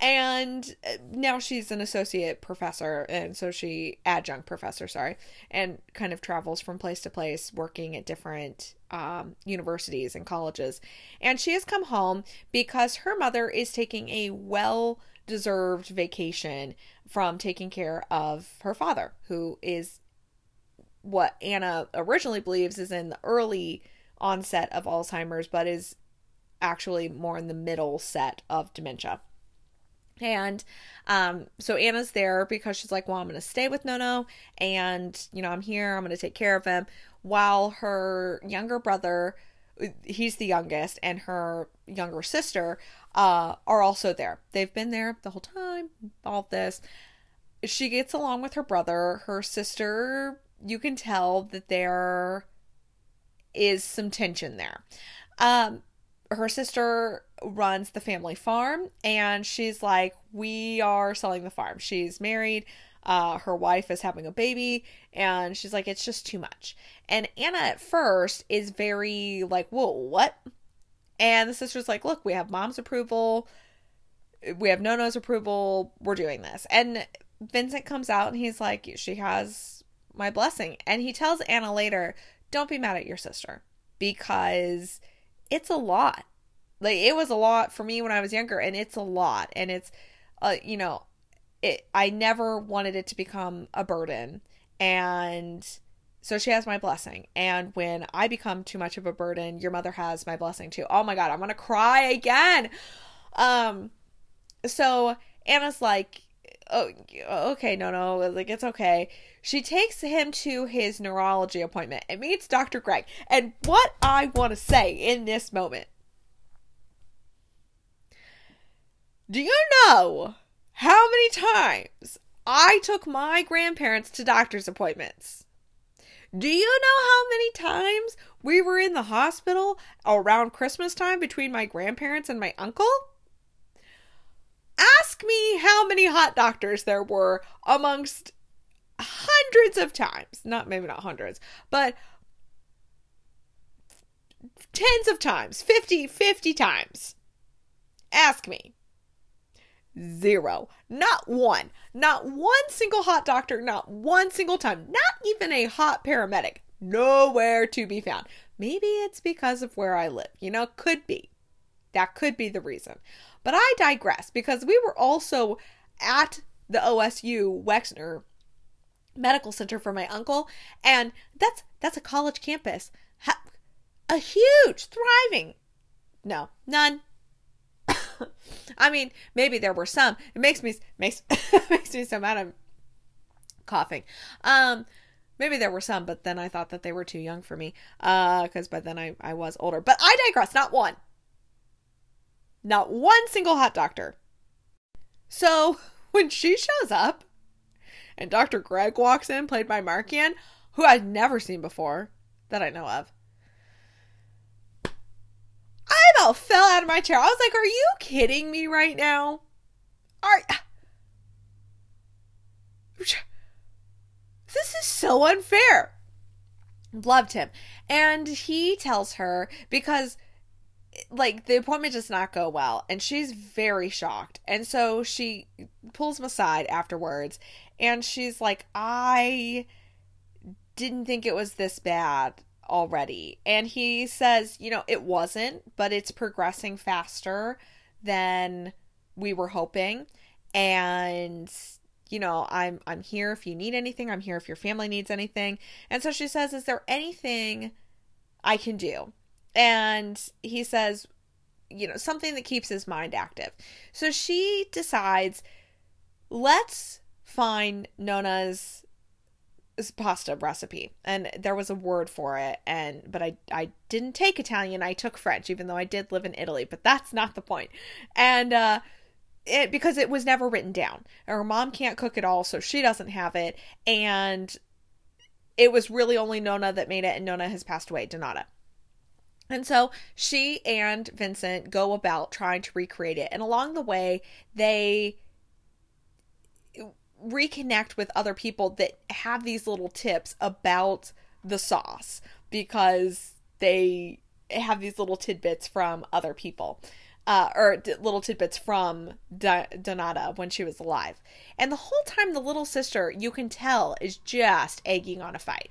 And uh, now she's an associate professor, and so she, adjunct professor, sorry, and kind of travels from place to place working at different um, universities and colleges. And she has come home because her mother is taking a well deserved vacation from taking care of her father, who is what Anna originally believes is in the early onset of Alzheimer's, but is actually more in the middle set of dementia. And um, so Anna's there because she's like, Well, I'm going to stay with Nono, and, you know, I'm here, I'm going to take care of him. While her younger brother, he's the youngest, and her younger sister uh, are also there. They've been there the whole time, all this. She gets along with her brother. Her sister, you can tell that there is some tension there. Um, her sister runs the family farm and she's like we are selling the farm. She's married uh, her wife is having a baby and she's like it's just too much. And anna at first is very like whoa what? And the sister's like look we have mom's approval. We have nono's approval. We're doing this. And vincent comes out and he's like she has my blessing and he tells anna later don't be mad at your sister because it's a lot. Like it was a lot for me when I was younger and it's a lot and it's uh you know, it I never wanted it to become a burden and so she has my blessing. And when I become too much of a burden, your mother has my blessing too. Oh my god, I'm going to cry again. Um so Anna's like oh, okay, no, no, like it's okay. She takes him to his neurology appointment and meets Dr. Greg. And what I want to say in this moment do you know how many times I took my grandparents to doctor's appointments? Do you know how many times we were in the hospital around Christmas time between my grandparents and my uncle? Ask me how many hot doctors there were amongst hundreds of times. Not maybe not hundreds, but tens of times, 50, 50 times. Ask me. Zero. Not one. Not one single hot doctor, not one single time. Not even a hot paramedic. Nowhere to be found. Maybe it's because of where I live. You know, could be. That could be the reason. But I digress because we were also at the OSU Wexner Medical Center for my uncle, and that's that's a college campus, a huge, thriving. No, none. I mean, maybe there were some. It makes me makes makes me so mad. I'm coughing. Um, maybe there were some, but then I thought that they were too young for me. Uh, because by then I I was older. But I digress. Not one. Not one single hot doctor. So when she shows up and Dr. Greg walks in, played by Markian, who I'd never seen before that I know of, I about fell out of my chair. I was like, Are you kidding me right now? Are. This is so unfair. Loved him. And he tells her because like the appointment does not go well and she's very shocked. And so she pulls him aside afterwards and she's like i didn't think it was this bad already. And he says you know it wasn't but it's progressing faster than we were hoping. And you know i'm i'm here if you need anything. I'm here if your family needs anything. And so she says is there anything i can do and he says, you know, something that keeps his mind active. So she decides, let's find Nona's pasta recipe. And there was a word for it and but I I didn't take Italian. I took French even though I did live in Italy but that's not the point. And uh it because it was never written down. Her mom can't cook it all so she doesn't have it. And it was really only Nona that made it and Nona has passed away Donata and so she and Vincent go about trying to recreate it. And along the way, they reconnect with other people that have these little tips about the sauce because they have these little tidbits from other people. Uh, or d- little tidbits from Donata when she was alive. And the whole time, the little sister, you can tell, is just egging on a fight.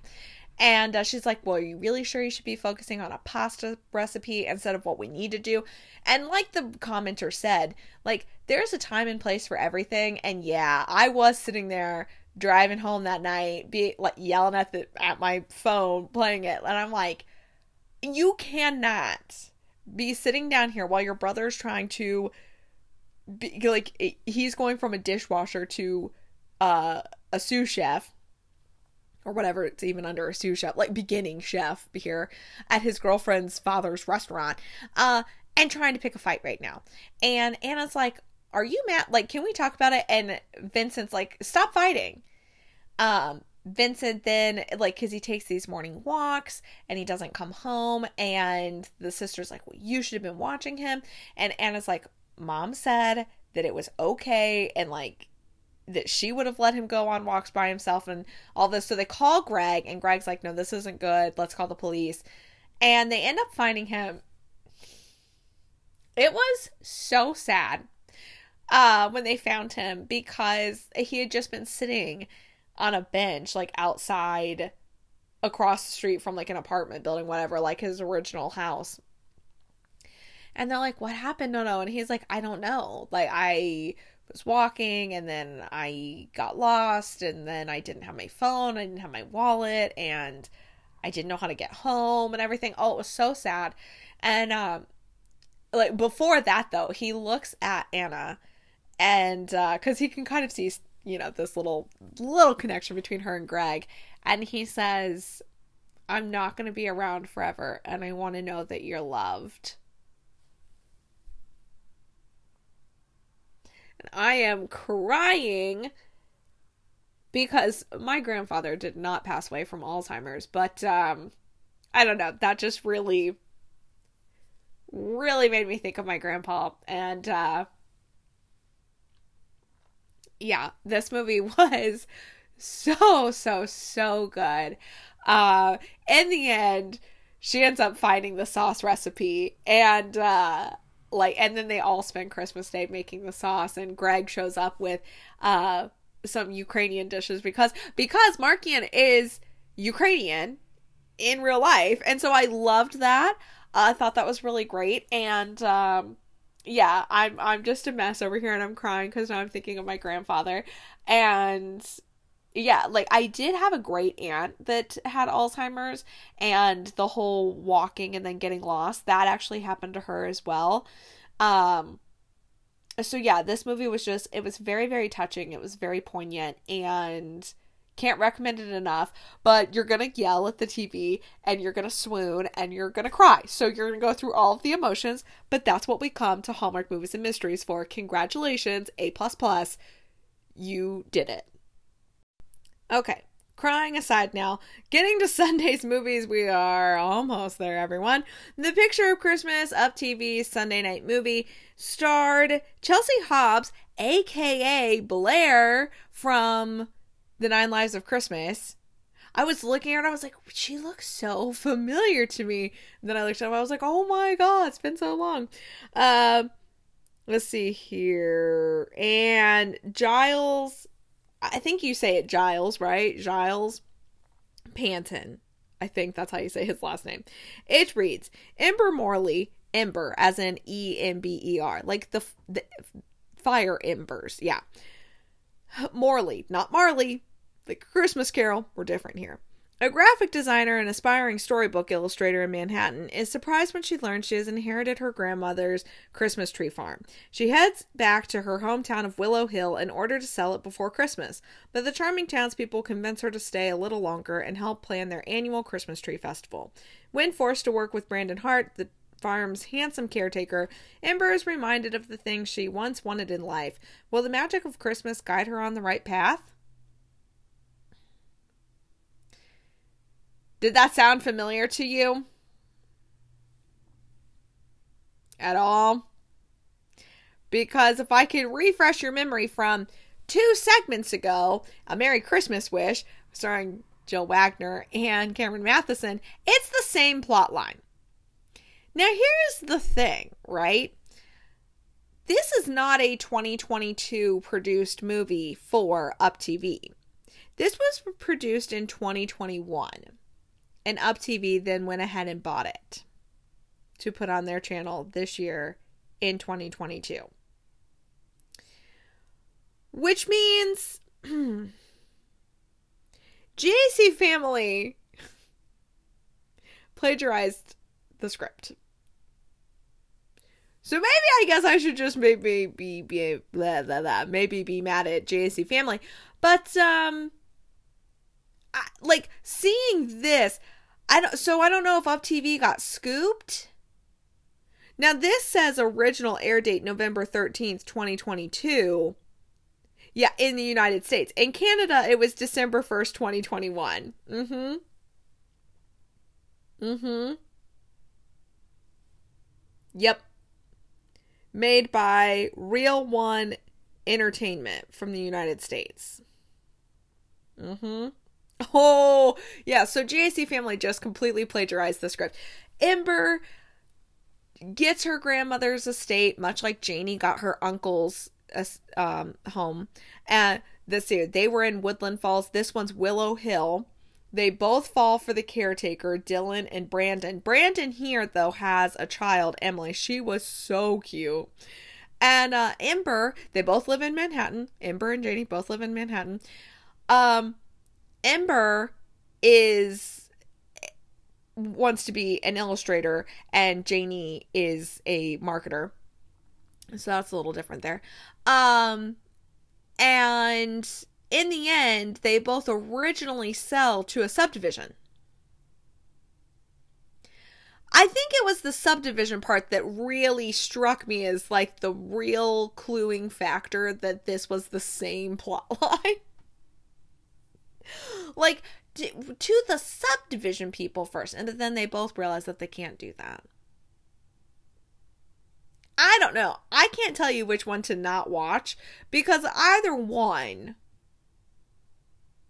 And uh, she's like, Well, are you really sure you should be focusing on a pasta recipe instead of what we need to do? And like the commenter said, like, there's a time and place for everything. And yeah, I was sitting there driving home that night, be like yelling at the at my phone, playing it, and I'm like, you cannot be sitting down here while your brother's trying to be like he's going from a dishwasher to uh, a sous chef or whatever it's even under a sous chef like beginning chef here at his girlfriend's father's restaurant uh and trying to pick a fight right now. And anna's like are you mad? Like can we talk about it? And vincent's like stop fighting. Um Vincent then like cuz he takes these morning walks and he doesn't come home and the sister's like, "Well, you should have been watching him." And Anna's like, "Mom said that it was okay and like that she would have let him go on walks by himself and all this." So they call Greg and Greg's like, "No, this isn't good. Let's call the police." And they end up finding him. It was so sad uh, when they found him because he had just been sitting on a bench like outside across the street from like an apartment building whatever like his original house and they're like what happened no no and he's like i don't know like i was walking and then i got lost and then i didn't have my phone i didn't have my wallet and i didn't know how to get home and everything oh it was so sad and um like before that though he looks at anna and uh because he can kind of see you know this little little connection between her and Greg and he says I'm not going to be around forever and I want to know that you're loved. I am crying because my grandfather did not pass away from Alzheimer's, but um I don't know, that just really really made me think of my grandpa and uh yeah, this movie was so so so good. Uh in the end, she ends up finding the sauce recipe and uh like and then they all spend Christmas Day making the sauce and Greg shows up with uh some Ukrainian dishes because because Markian is Ukrainian in real life. And so I loved that. I thought that was really great and um yeah, I'm I'm just a mess over here and I'm crying cuz now I'm thinking of my grandfather and yeah, like I did have a great aunt that had Alzheimer's and the whole walking and then getting lost, that actually happened to her as well. Um so yeah, this movie was just it was very very touching. It was very poignant and can't recommend it enough, but you're going to yell at the TV and you're going to swoon and you're going to cry. So you're going to go through all of the emotions, but that's what we come to Hallmark Movies and Mysteries for. Congratulations, A++. You did it. Okay, crying aside now, getting to Sunday's movies, we are almost there, everyone. The Picture of Christmas Up TV Sunday night movie starred Chelsea Hobbs, aka Blair from The Nine Lives of Christmas. I was looking at her, I was like, she looks so familiar to me. And then I looked up, I was like, oh my god, it's been so long. Uh, let's see here. And Giles I think you say it Giles, right? Giles Panton. I think that's how you say his last name. It reads Ember Morley, Ember, as in E M B E R, like the, the fire embers. Yeah. Morley, not Marley. The Christmas Carol, we're different here. A graphic designer and aspiring storybook illustrator in Manhattan is surprised when she learns she has inherited her grandmother's Christmas tree farm. She heads back to her hometown of Willow Hill in order to sell it before Christmas, but the charming townspeople convince her to stay a little longer and help plan their annual Christmas tree festival. When forced to work with Brandon Hart, the farm's handsome caretaker, Ember is reminded of the things she once wanted in life. Will the magic of Christmas guide her on the right path? Did that sound familiar to you? At all? Because if I could refresh your memory from two segments ago, A Merry Christmas Wish, starring Jill Wagner and Cameron Mathison, it's the same plot line. Now, here's the thing, right? This is not a 2022 produced movie for Up TV. This was produced in 2021. And Up TV then went ahead and bought it to put on their channel this year in 2022. Which means GAC Family plagiarized the script. So maybe I guess I should just maybe be be blah, blah, blah, maybe be mad at JAC Family, but um, I, like seeing this, I don't. So I don't know if Up TV got scooped. Now this says original air date November thirteenth, twenty twenty two. Yeah, in the United States. In Canada, it was December 1st, 2021. Mm-hmm. Mm-hmm. Yep. Made by Reel One Entertainment from the United States. Mm-hmm. Oh, yeah. So GAC family just completely plagiarized the script. Ember gets her grandmother's estate, much like Janie got her uncle's um, home. And this year, they were in Woodland Falls. This one's Willow Hill. They both fall for the caretaker, Dylan and Brandon. Brandon here, though, has a child, Emily. She was so cute. And uh, Ember, they both live in Manhattan. Ember and Janie both live in Manhattan. Um, Ember is wants to be an illustrator, and Janie is a marketer. So that's a little different there. Um, and in the end, they both originally sell to a subdivision. I think it was the subdivision part that really struck me as like the real cluing factor that this was the same plot line. Like to the subdivision people first, and then they both realize that they can't do that. I don't know. I can't tell you which one to not watch because either one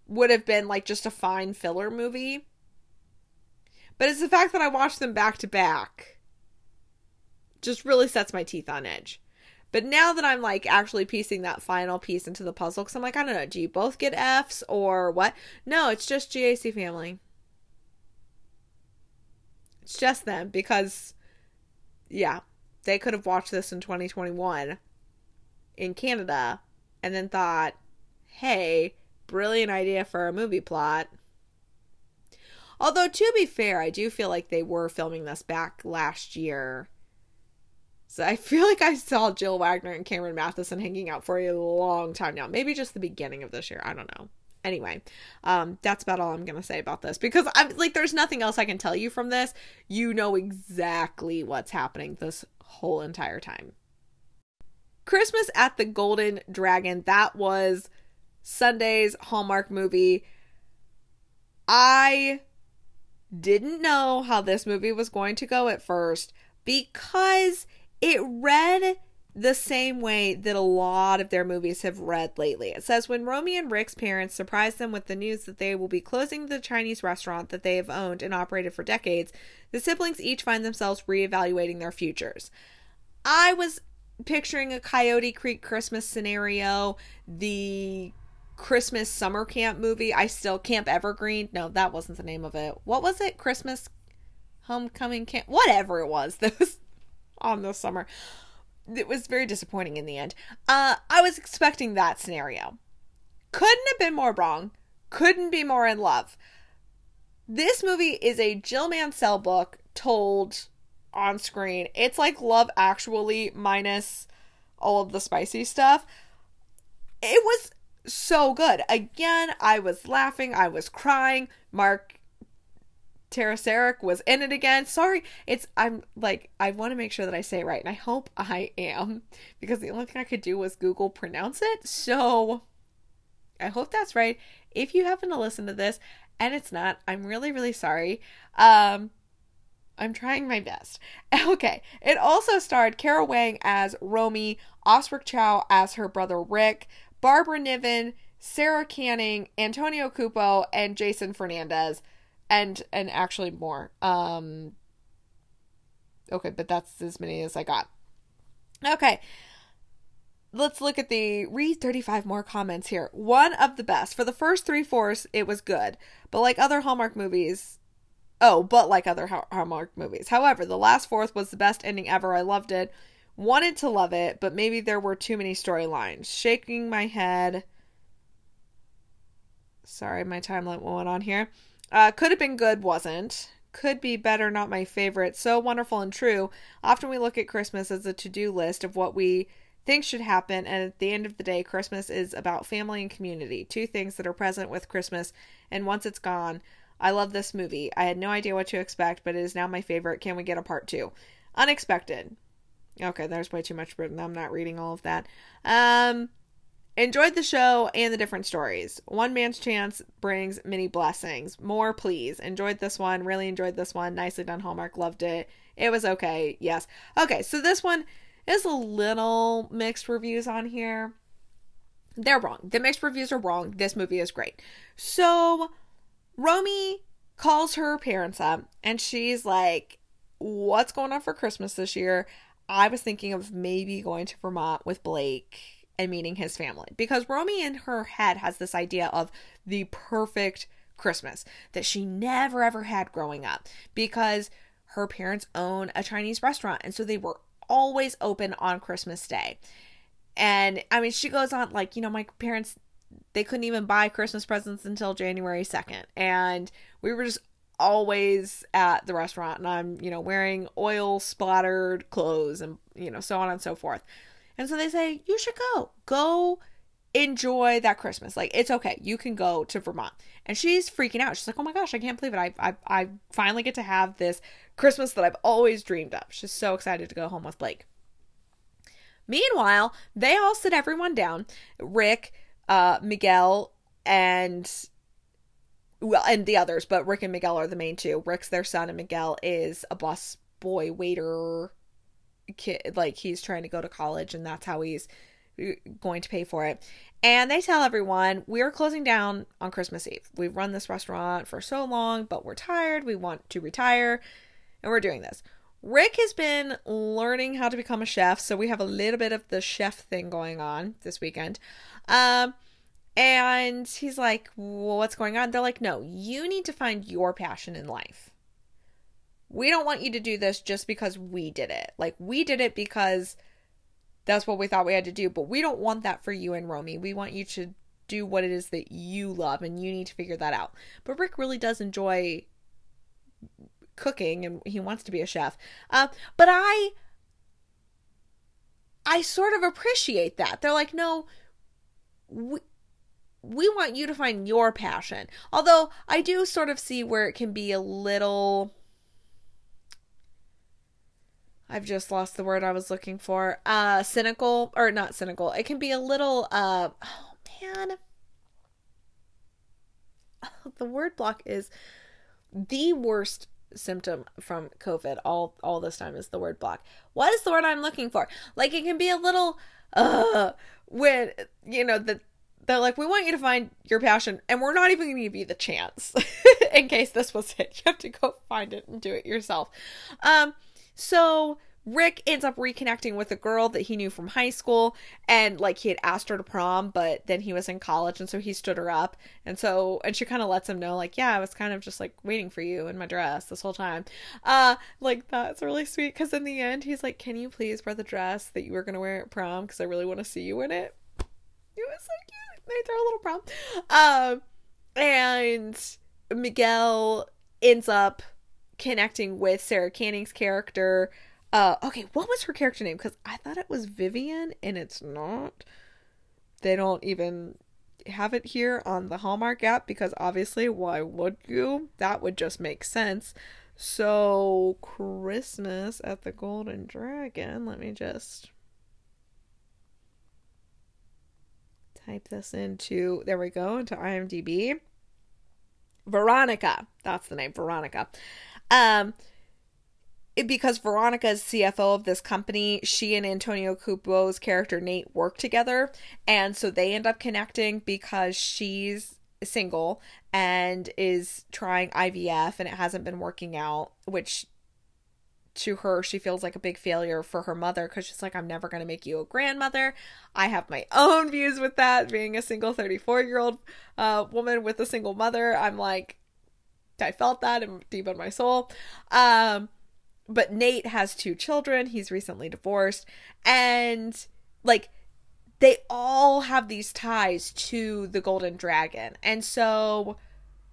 would have been like just a fine filler movie. But it's the fact that I watched them back to back just really sets my teeth on edge. But now that I'm like actually piecing that final piece into the puzzle, because I'm like, I don't know, do you both get F's or what? No, it's just GAC family. It's just them because, yeah, they could have watched this in 2021 in Canada and then thought, hey, brilliant idea for a movie plot. Although, to be fair, I do feel like they were filming this back last year. So I feel like I saw Jill Wagner and Cameron Mathison hanging out for a long time now. Maybe just the beginning of this year. I don't know. Anyway, um, that's about all I'm gonna say about this because I'm like, there's nothing else I can tell you from this. You know exactly what's happening this whole entire time. Christmas at the Golden Dragon. That was Sunday's Hallmark movie. I didn't know how this movie was going to go at first because it read the same way that a lot of their movies have read lately. It says when Romy and Rick's parents surprise them with the news that they will be closing the Chinese restaurant that they have owned and operated for decades, the siblings each find themselves reevaluating their futures. I was picturing a Coyote Creek Christmas scenario, the Christmas summer camp movie. I still Camp Evergreen. No, that wasn't the name of it. What was it? Christmas homecoming camp. Whatever it was was on the summer. It was very disappointing in the end. Uh, I was expecting that scenario. Couldn't have been more wrong. Couldn't be more in love. This movie is a Jill Mansell book told on screen. It's like Love Actually minus all of the spicy stuff. It was so good. Again, I was laughing, I was crying. Mark Taraseric was in it again. Sorry, it's I'm like I want to make sure that I say it right, and I hope I am because the only thing I could do was Google pronounce it. So I hope that's right. If you happen to listen to this and it's not, I'm really really sorry. Um, I'm trying my best. Okay, it also starred Cara Wang as Romy, Osric Chau as her brother Rick, Barbara Niven, Sarah Canning, Antonio Cupo, and Jason Fernandez, and and actually more. Um, Okay, but that's as many as I got. Okay. Let's look at the read 35 more comments here. One of the best. For the first three fourths, it was good. But like other Hallmark movies, oh, but like other Hallmark movies. However, the last fourth was the best ending ever. I loved it. Wanted to love it, but maybe there were too many storylines. Shaking my head. Sorry, my timeline went on here. Uh, could have been good, wasn't could be better, not my favorite. So wonderful and true. Often we look at Christmas as a to do list of what we think should happen, and at the end of the day, Christmas is about family and community. Two things that are present with Christmas, and once it's gone, I love this movie. I had no idea what to expect, but it is now my favorite. Can we get a part two? Unexpected. Okay, there's way too much written. I'm not reading all of that. Um, Enjoyed the show and the different stories. One Man's Chance brings many blessings. More, please. Enjoyed this one. Really enjoyed this one. Nicely done, Hallmark. Loved it. It was okay. Yes. Okay, so this one is a little mixed reviews on here. They're wrong. The mixed reviews are wrong. This movie is great. So, Romy calls her parents up and she's like, What's going on for Christmas this year? I was thinking of maybe going to Vermont with Blake and meeting his family because Romy in her head has this idea of the perfect Christmas that she never ever had growing up because her parents own a Chinese restaurant and so they were always open on Christmas Day. And I mean, she goes on like, you know, my parents they couldn't even buy Christmas presents until January 2nd. And we were just always at the restaurant and I'm, you know, wearing oil splattered clothes and, you know, so on and so forth. And so they say, you should go. Go enjoy that Christmas. Like, it's okay. You can go to Vermont. And she's freaking out. She's like, oh my gosh, I can't believe it. I, I, I finally get to have this Christmas that I've always dreamed of. She's so excited to go home with Blake. Meanwhile, they all sit everyone down. Rick, uh, Miguel, and well, and the others, but Rick and Miguel are the main two. Rick's their son, and Miguel is a bus boy waiter kid like he's trying to go to college and that's how he's uh, going to pay for it. And they tell everyone, we're closing down on Christmas Eve. We've run this restaurant for so long, but we're tired. We want to retire, and we're doing this. Rick has been learning how to become a chef, so we have a little bit of the chef thing going on this weekend. Um, and he's like, well, what's going on? They're like, no, you need to find your passion in life we don't want you to do this just because we did it. Like, we did it because that's what we thought we had to do, but we don't want that for you and Romy. We want you to do what it is that you love, and you need to figure that out. But Rick really does enjoy cooking and he wants to be a chef. Uh, but I I sort of appreciate that. They're like, no, we, we want you to find your passion. Although I do sort of see where it can be a little I've just lost the word I was looking for. Uh cynical or not cynical. It can be a little uh oh man. the word block is the worst symptom from COVID all all this time is the word block. What is the word I'm looking for? Like it can be a little uh when you know the they're like, we want you to find your passion, and we're not even going to give you the chance in case this was it. You have to go find it and do it yourself. Um, so Rick ends up reconnecting with a girl that he knew from high school and like he had asked her to prom, but then he was in college and so he stood her up. And so and she kind of lets him know like, "Yeah, I was kind of just like waiting for you in my dress this whole time." Uh like that's really sweet cuz in the end he's like, "Can you please wear the dress that you were going to wear at prom cuz I really want to see you in it." It was so cute. They throw a little prom. Um and Miguel ends up connecting with Sarah Canning's character. Uh, okay, what was her character name? Because I thought it was Vivian, and it's not. They don't even have it here on the Hallmark app because obviously, why would you? That would just make sense. So, Christmas at the Golden Dragon. Let me just type this into, there we go, into IMDb. Veronica. That's the name, Veronica. Um, because Veronica is CFO of this company, she and Antonio Cupo's character Nate work together, and so they end up connecting because she's single and is trying IVF and it hasn't been working out, which to her she feels like a big failure for her mother because she's like i'm never going to make you a grandmother. I have my own views with that being a single 34 year old uh, woman with a single mother. I'm like i felt that in deep in my soul. Um, but nate has two children. He's recently divorced. And like they all have these ties to the golden dragon. And so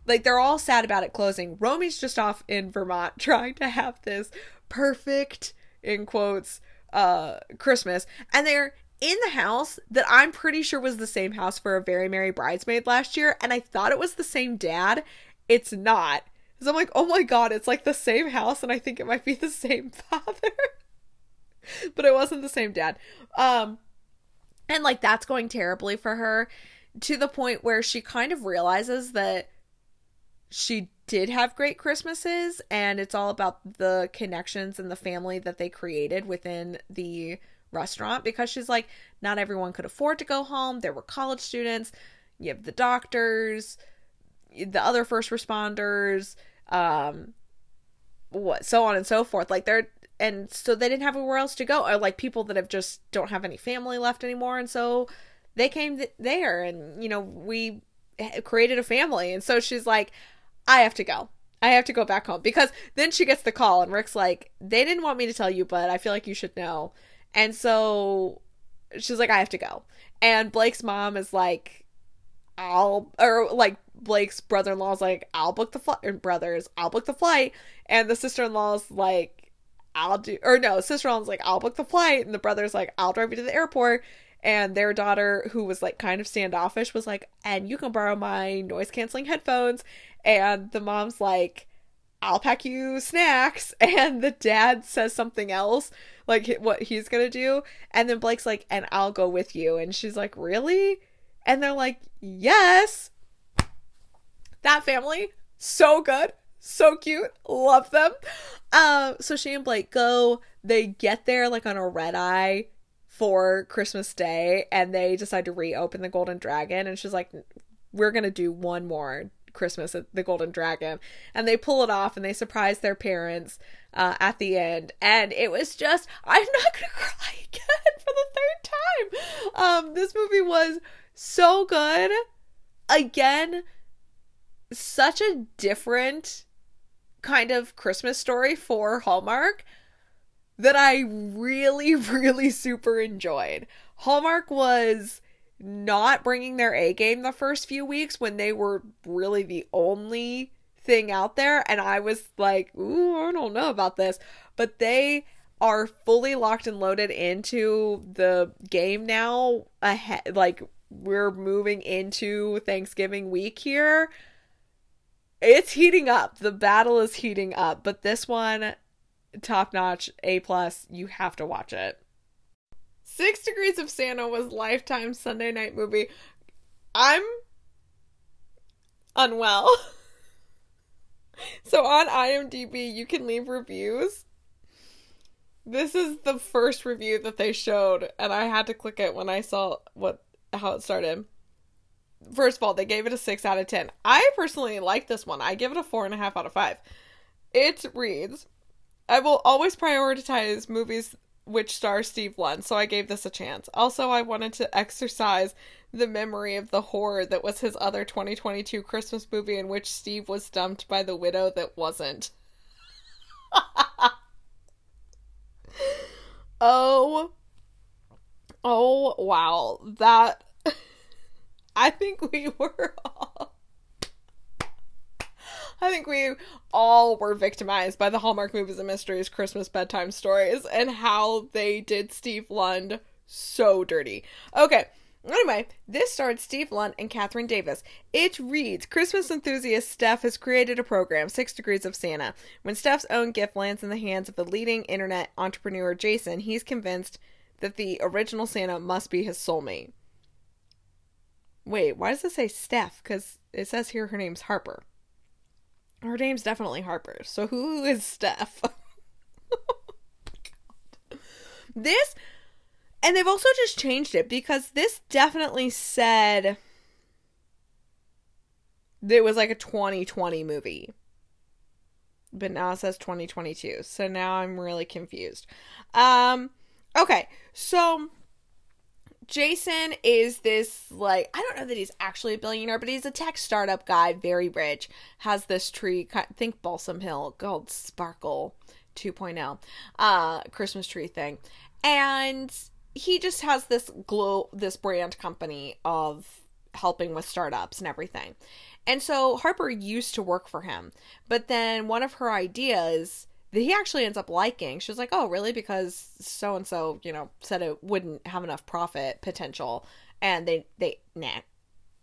like they're all sad about it closing. Romy's just off in vermont trying to have this perfect in quotes uh Christmas. And they're in the house that I'm pretty sure was the same house for a very merry bridesmaid last year. And I thought it was the same dad. It's not. So I'm like, "Oh my god, it's like the same house and I think it might be the same father." but it wasn't the same dad. Um and like that's going terribly for her to the point where she kind of realizes that she did have great Christmases, and it's all about the connections and the family that they created within the restaurant because she's like, not everyone could afford to go home. There were college students, you have the doctors, the other first responders, um, what so on and so forth. Like they're and so they didn't have anywhere else to go, or like people that have just don't have any family left anymore, and so they came th- there, and you know we created a family, and so she's like, I have to go. I have to go back home because then she gets the call and Rick's like, they didn't want me to tell you, but I feel like you should know. And so she's like, I have to go. And Blake's mom is like, I'll, or like Blake's brother in law's like, I'll book the flight, brothers, I'll book the flight. And the sister in law's like, I'll do, or no, sister in law's like, I'll book the flight. And the brother's like, I'll drive you to the airport. And their daughter, who was like kind of standoffish, was like, and you can borrow my noise canceling headphones and the mom's like I'll pack you snacks and the dad says something else like what he's to do and then Blake's like and I'll go with you and she's like really and they're like yes that family. So good. So cute. Love them. Um so she and Blake go they get there like on a red eye for Christmas Day and they decide to reopen the Golden Dragon and she's like we're to do one more Christmas at the Golden Dragon, and they pull it off and they surprise their parents uh, at the end, and it was just I'm not gonna cry again for the third time. Um, this movie was so good. Again, such a different kind of Christmas story for Hallmark that I really, really super enjoyed. Hallmark was not bringing their A game the first few weeks when they were really the only thing out there. And I was like, ooh, I don't know about this. But they are fully locked and loaded into the game now. Ahead, like we're moving into Thanksgiving week here. It's heating up. The battle is heating up. But this one, top notch, A plus. You have to watch it. Six Degrees of Santa was Lifetime Sunday night movie. I'm unwell. so on IMDb, you can leave reviews. This is the first review that they showed, and I had to click it when I saw what how it started. First of all, they gave it a six out of ten. I personally like this one. I give it a four and a half out of five. It reads I will always prioritize movies which star Steve Lund, so I gave this a chance. Also, I wanted to exercise the memory of the horror that was his other 2022 Christmas movie in which Steve was dumped by the widow that wasn't. oh. Oh, wow. That. I think we were all. I think we all were victimized by the Hallmark Movies and Mysteries Christmas bedtime stories and how they did Steve Lund so dirty. Okay. Anyway, this starred Steve Lund and Katherine Davis. It reads Christmas enthusiast Steph has created a program, Six Degrees of Santa. When Steph's own gift lands in the hands of the leading internet entrepreneur Jason, he's convinced that the original Santa must be his soulmate. Wait, why does it say Steph? Because it says here her name's Harper. Her name's definitely Harper. So who is Steph? this and they've also just changed it because this definitely said it was like a 2020 movie. but now it says 2022. So now I'm really confused. Um okay. So Jason is this like I don't know that he's actually a billionaire, but he's a tech startup guy, very rich. Has this tree, think Balsam Hill, called Sparkle 2.0, uh, Christmas tree thing, and he just has this glow, this brand company of helping with startups and everything. And so Harper used to work for him, but then one of her ideas he actually ends up liking. She was like, "Oh, really? Because so and so, you know, said it wouldn't have enough profit potential, and they they nah,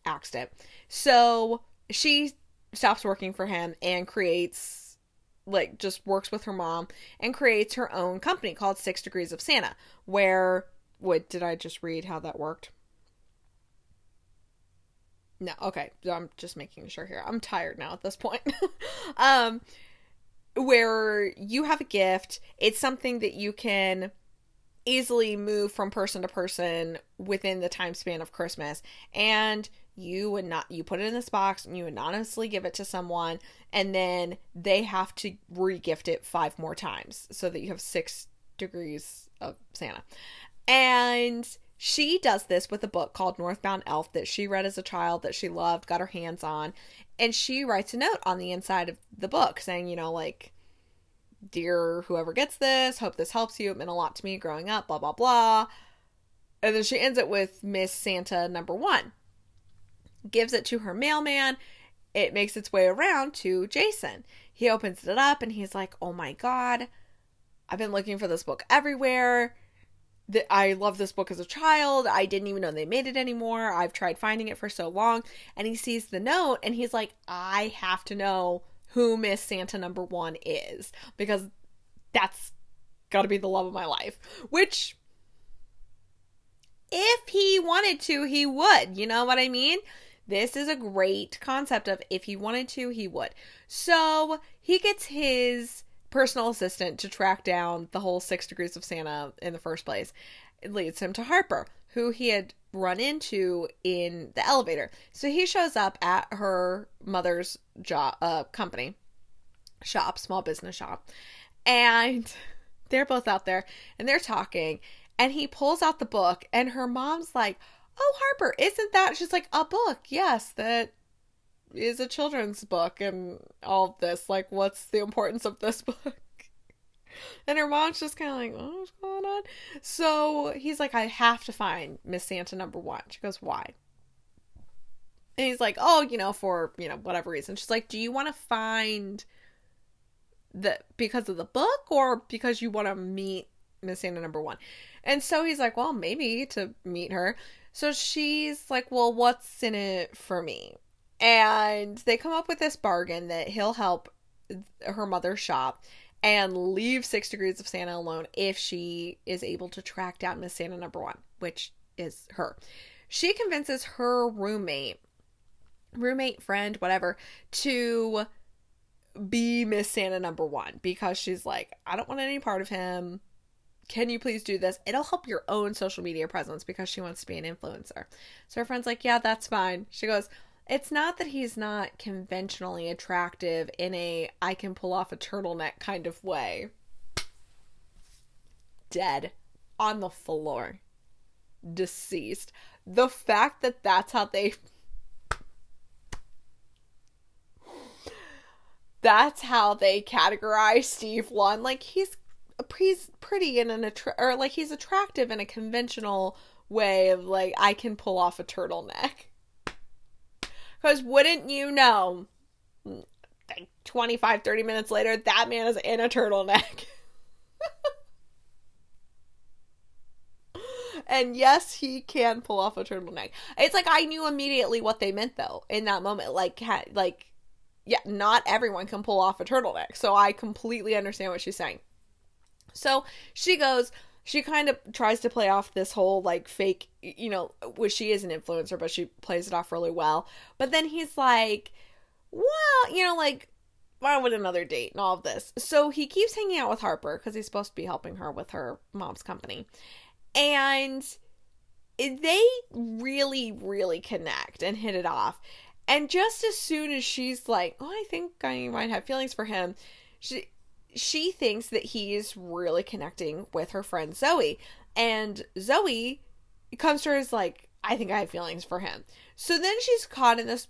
axed it." So she stops working for him and creates like just works with her mom and creates her own company called Six Degrees of Santa. Where what did I just read how that worked? No, okay. I'm just making sure here. I'm tired now at this point. um where you have a gift, it's something that you can easily move from person to person within the time span of Christmas. And you would not you put it in this box and you anonymously give it to someone and then they have to regift it five more times so that you have six degrees of Santa. And she does this with a book called Northbound Elf that she read as a child that she loved, got her hands on, and she writes a note on the inside of the book saying, you know, like, Dear whoever gets this, hope this helps you. It meant a lot to me growing up, blah, blah, blah. And then she ends it with Miss Santa number one. Gives it to her mailman. It makes its way around to Jason. He opens it up and he's like, oh my God, I've been looking for this book everywhere that I love this book as a child. I didn't even know they made it anymore. I've tried finding it for so long. And he sees the note and he's like, I have to know who Miss Santa number one is because that's got to be the love of my life. Which, if he wanted to, he would. You know what I mean? This is a great concept of if he wanted to, he would. So he gets his personal assistant to track down the whole six degrees of Santa in the first place. It leads him to Harper, who he had run into in the elevator. So he shows up at her mother's job uh, company shop, small business shop, and they're both out there and they're talking. And he pulls out the book, and her mom's like, "Oh, Harper, isn't that?" She's like, "A book, yes, that is a children's book and all of this. Like, what's the importance of this book? And her mom's just kind of like, oh, what's going on? So he's like, I have to find Miss Santa number one. She goes, why? And he's like, oh, you know, for, you know, whatever reason. She's like, do you want to find the, because of the book or because you want to meet Miss Santa number one? And so he's like, well, maybe to meet her. So she's like, well, what's in it for me? And they come up with this bargain that he'll help her mother shop and leave Six Degrees of Santa alone if she is able to track down Miss Santa number one, which is her. She convinces her roommate, roommate, friend, whatever, to be Miss Santa number one because she's like, I don't want any part of him. Can you please do this? It'll help your own social media presence because she wants to be an influencer. So her friend's like, Yeah, that's fine. She goes, it's not that he's not conventionally attractive in a I can pull off a turtleneck kind of way. Dead on the floor. Deceased. The fact that that's how they That's how they categorize Steve Lund like he's he's pretty in an attra- or like he's attractive in a conventional way of like I can pull off a turtleneck. Because wouldn't you know, like 25, 30 minutes later, that man is in a turtleneck. and yes, he can pull off a turtleneck. It's like I knew immediately what they meant though in that moment. Like, like, yeah, not everyone can pull off a turtleneck. So I completely understand what she's saying. So she goes, she kind of tries to play off this whole like fake, you know, which she is an influencer, but she plays it off really well. But then he's like, well, you know, like, why would another date and all of this? So he keeps hanging out with Harper because he's supposed to be helping her with her mom's company. And they really, really connect and hit it off. And just as soon as she's like, oh, I think I might have feelings for him, she she thinks that he's really connecting with her friend Zoe. And Zoe comes to her as like, I think I have feelings for him. So then she's caught in this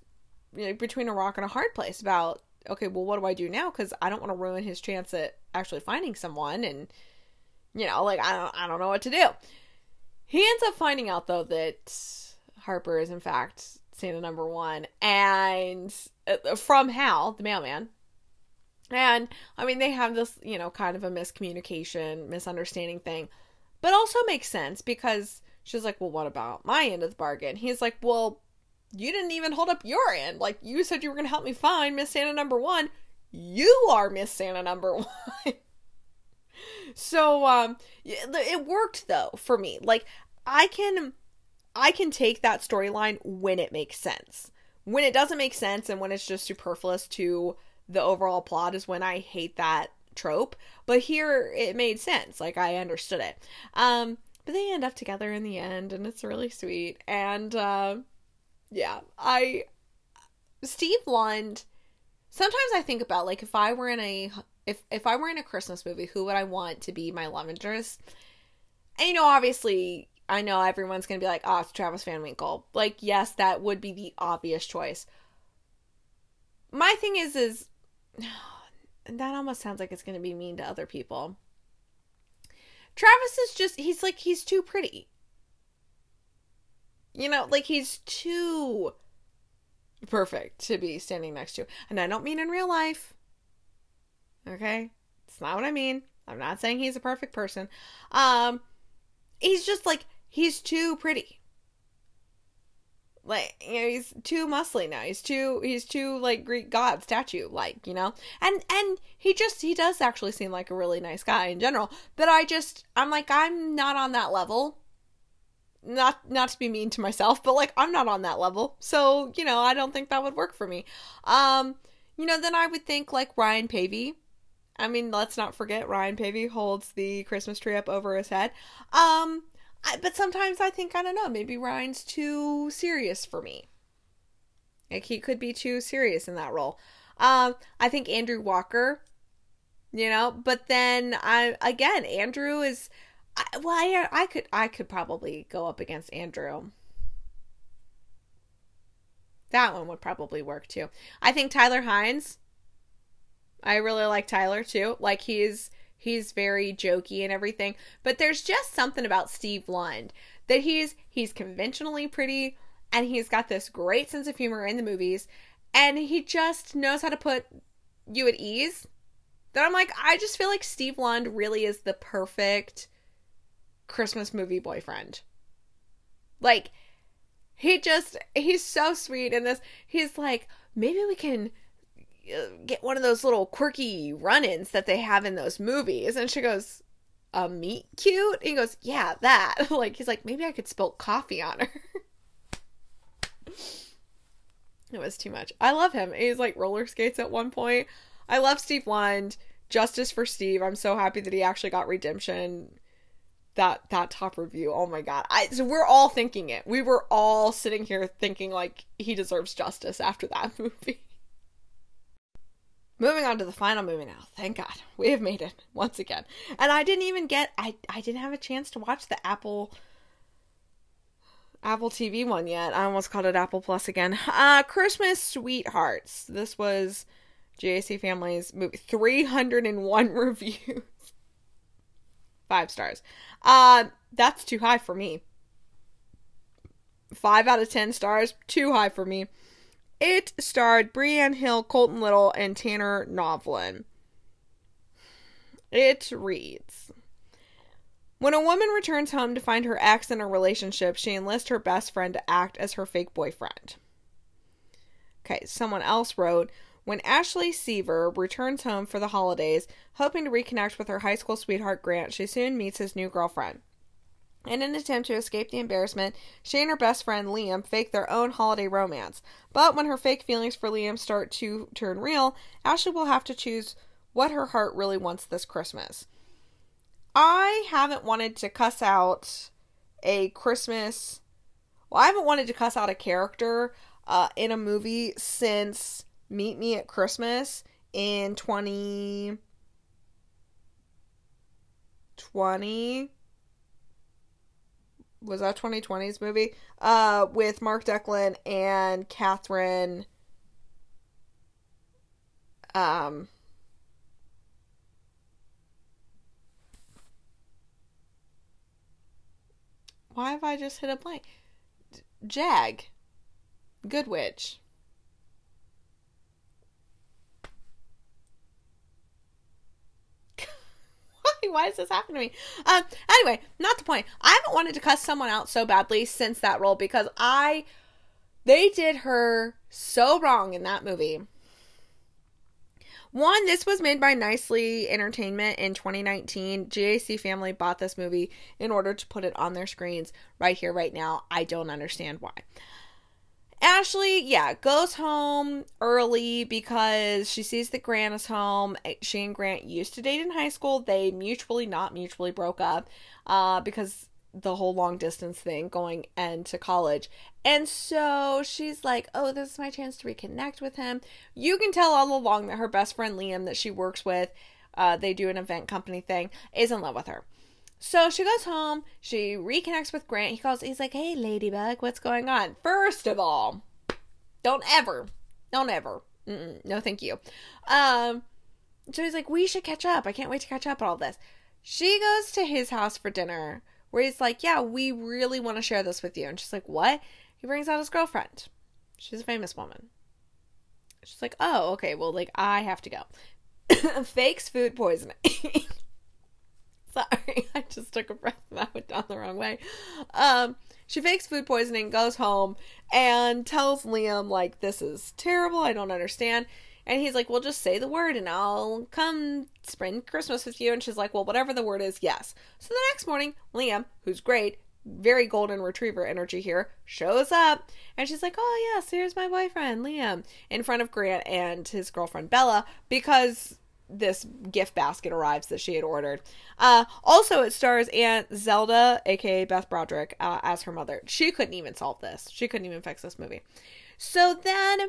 you know, between a rock and a hard place about, okay, well, what do I do now? Because I don't want to ruin his chance at actually finding someone, and you know, like I don't, I don't know what to do. He ends up finding out though that Harper is in fact Santa number one, and uh, from Hal, the mailman. And I mean, they have this, you know, kind of a miscommunication, misunderstanding thing, but also makes sense because she's like, well, what about my end of the bargain? He's like, well, you didn't even hold up your end. Like, you said you were going to help me find Miss Santa number one. You are Miss Santa number one. so, um, it worked though for me. Like, I can I can take that storyline when it makes sense. When it doesn't make sense and when it's just superfluous to the overall plot is when I hate that trope. But here it made sense. Like I understood it. Um but they end up together in the end and it's really sweet. And uh yeah, I Steve Lund sometimes I think about like if I were in a if if I were in a Christmas movie, who would I want to be my love interest? And you know, obviously I know everyone's to be like, oh, it's Travis Van Winkle. Like, yes, that would be the obvious choice. My thing is, is that almost sounds like it's going to be mean to other people. Travis is just, he's like, he's too pretty. You know, like he's too perfect to be standing next to. And I don't mean in real life. Okay? It's not what I mean. I'm not saying he's a perfect person. Um, he's just like he's too pretty. Like you know, he's too muscly now. He's too he's too like Greek god statue like, you know? And and he just he does actually seem like a really nice guy in general. But I just I'm like I'm not on that level. Not not to be mean to myself, but like I'm not on that level. So, you know, I don't think that would work for me. Um, you know, then I would think like Ryan Paevey. I mean, let's not forget Ryan Paevey holds the Christmas tree up over his head. Um, I, but sometimes I think, I don't know, maybe Ryan's too serious for me. Like, he could be too serious in that role. Um, I think Andrew Walker, you know, but then I, again, Andrew is, I, well, I, I could, I could probably go up against Andrew. That one would probably work too. I think Tyler Hynes, I really like Tyler too. Like he's he's very jokey and everything but there's just something about steve lund that he's he's conventionally pretty and he's got this great sense of humor in the movies and he just knows how to put you at ease that i'm like i just feel like steve lund really is the perfect christmas movie boyfriend. Like he just he's so sweet in this. He's like maybe we can Uh, get one of those little quirky run-ins that they have in those movies. And she goes a meet cute? And he goes yeah that. Like he's like maybe i could spill coffee on her. It was too much. I love him. He's like roller skates at one point. I love steve lund justice for steve. I'm so happy that he actually got redemption. That that top review. Oh my god. I so we're all thinking it. We were all sitting here thinking like he deserves justice after that movie Moving on to the final movie now. Thank God. We have made it once again. And I didn't even get I I didn't have a chance to watch the Apple Apple TV one yet. I almost called it Apple Plus again. Uh Christmas Sweethearts. This was GAC Family's movie. 301 reviews. 5 stars. Uh that's too high for me. 5 out of 10 stars, too high for me. It starred Brienne Hill, Colton Little, and Tanner Novlan. It reads When a woman returns home to find her ex in a relationship, she enlists her best friend to act as her fake boyfriend. Okay, someone else wrote When Ashley Seaver returns home for the holidays, hoping to reconnect with her high school sweetheart Grant, she soon meets his new girlfriend. In an attempt to escape the embarrassment, she and her best friend Liam fake their own holiday romance. But when her fake feelings for Liam start to turn real, Ashley will have to choose what her heart really wants this Christmas. I haven't wanted to cuss out a Christmas. Well, I haven't wanted to cuss out a character uh, in a movie since Meet Me at Christmas in 2020 was that 2020's movie uh with Mark Deklin and Catherine um why have I just hit a blank? Jag. Good Witch. why? Does this happen to me? Um. Anyway, not the point. I haven't wanted to cuss someone out so badly since that role because I, they did her so wrong in that movie. One, this was made by Nicely Entertainment in 2019. GAC Family bought this movie in order to put it on their screens right here, right now. I don't understand why. Ashley, yeah, goes home early because she sees that Grant is home. She and Grant used to date in high school. They mutually, not mutually, broke up uh, because the whole long distance thing going into college. And so she's like, oh, this is my chance to reconnect with him. You can tell all along that her best friend Liam, that she works with, uh, they do an event company thing, is in love with her. So she goes home, she reconnects with Grant. He calls, he's like, hey, Ladybug, what's going on? First of all, don't ever, don't ever, Mm-mm, no thank you. Um, so he's like, we should catch up. I can't wait to catch up on all this. She goes to his house for dinner where he's like, Yeah, we really want to share this with you. And she's like, What? He brings out his girlfriend. She's a famous woman. She's like, Oh, okay, well, like, I have to go. Fakes food poisoning. Sorry, I just took a breath that went down the wrong way. Um, she fakes food poisoning, goes home, and tells Liam, like, this is terrible, I don't understand. And he's like, Well, just say the word and I'll come spend Christmas with you. And she's like, Well, whatever the word is, yes. So the next morning, Liam, who's great, very golden retriever energy here, shows up. And she's like, Oh, yes, here's my boyfriend, Liam, in front of Grant and his girlfriend, Bella, because this gift basket arrives that she had ordered. Uh, also, it stars Aunt Zelda, aka Beth Broderick, uh, as her mother. She couldn't even solve this. She couldn't even fix this movie. So then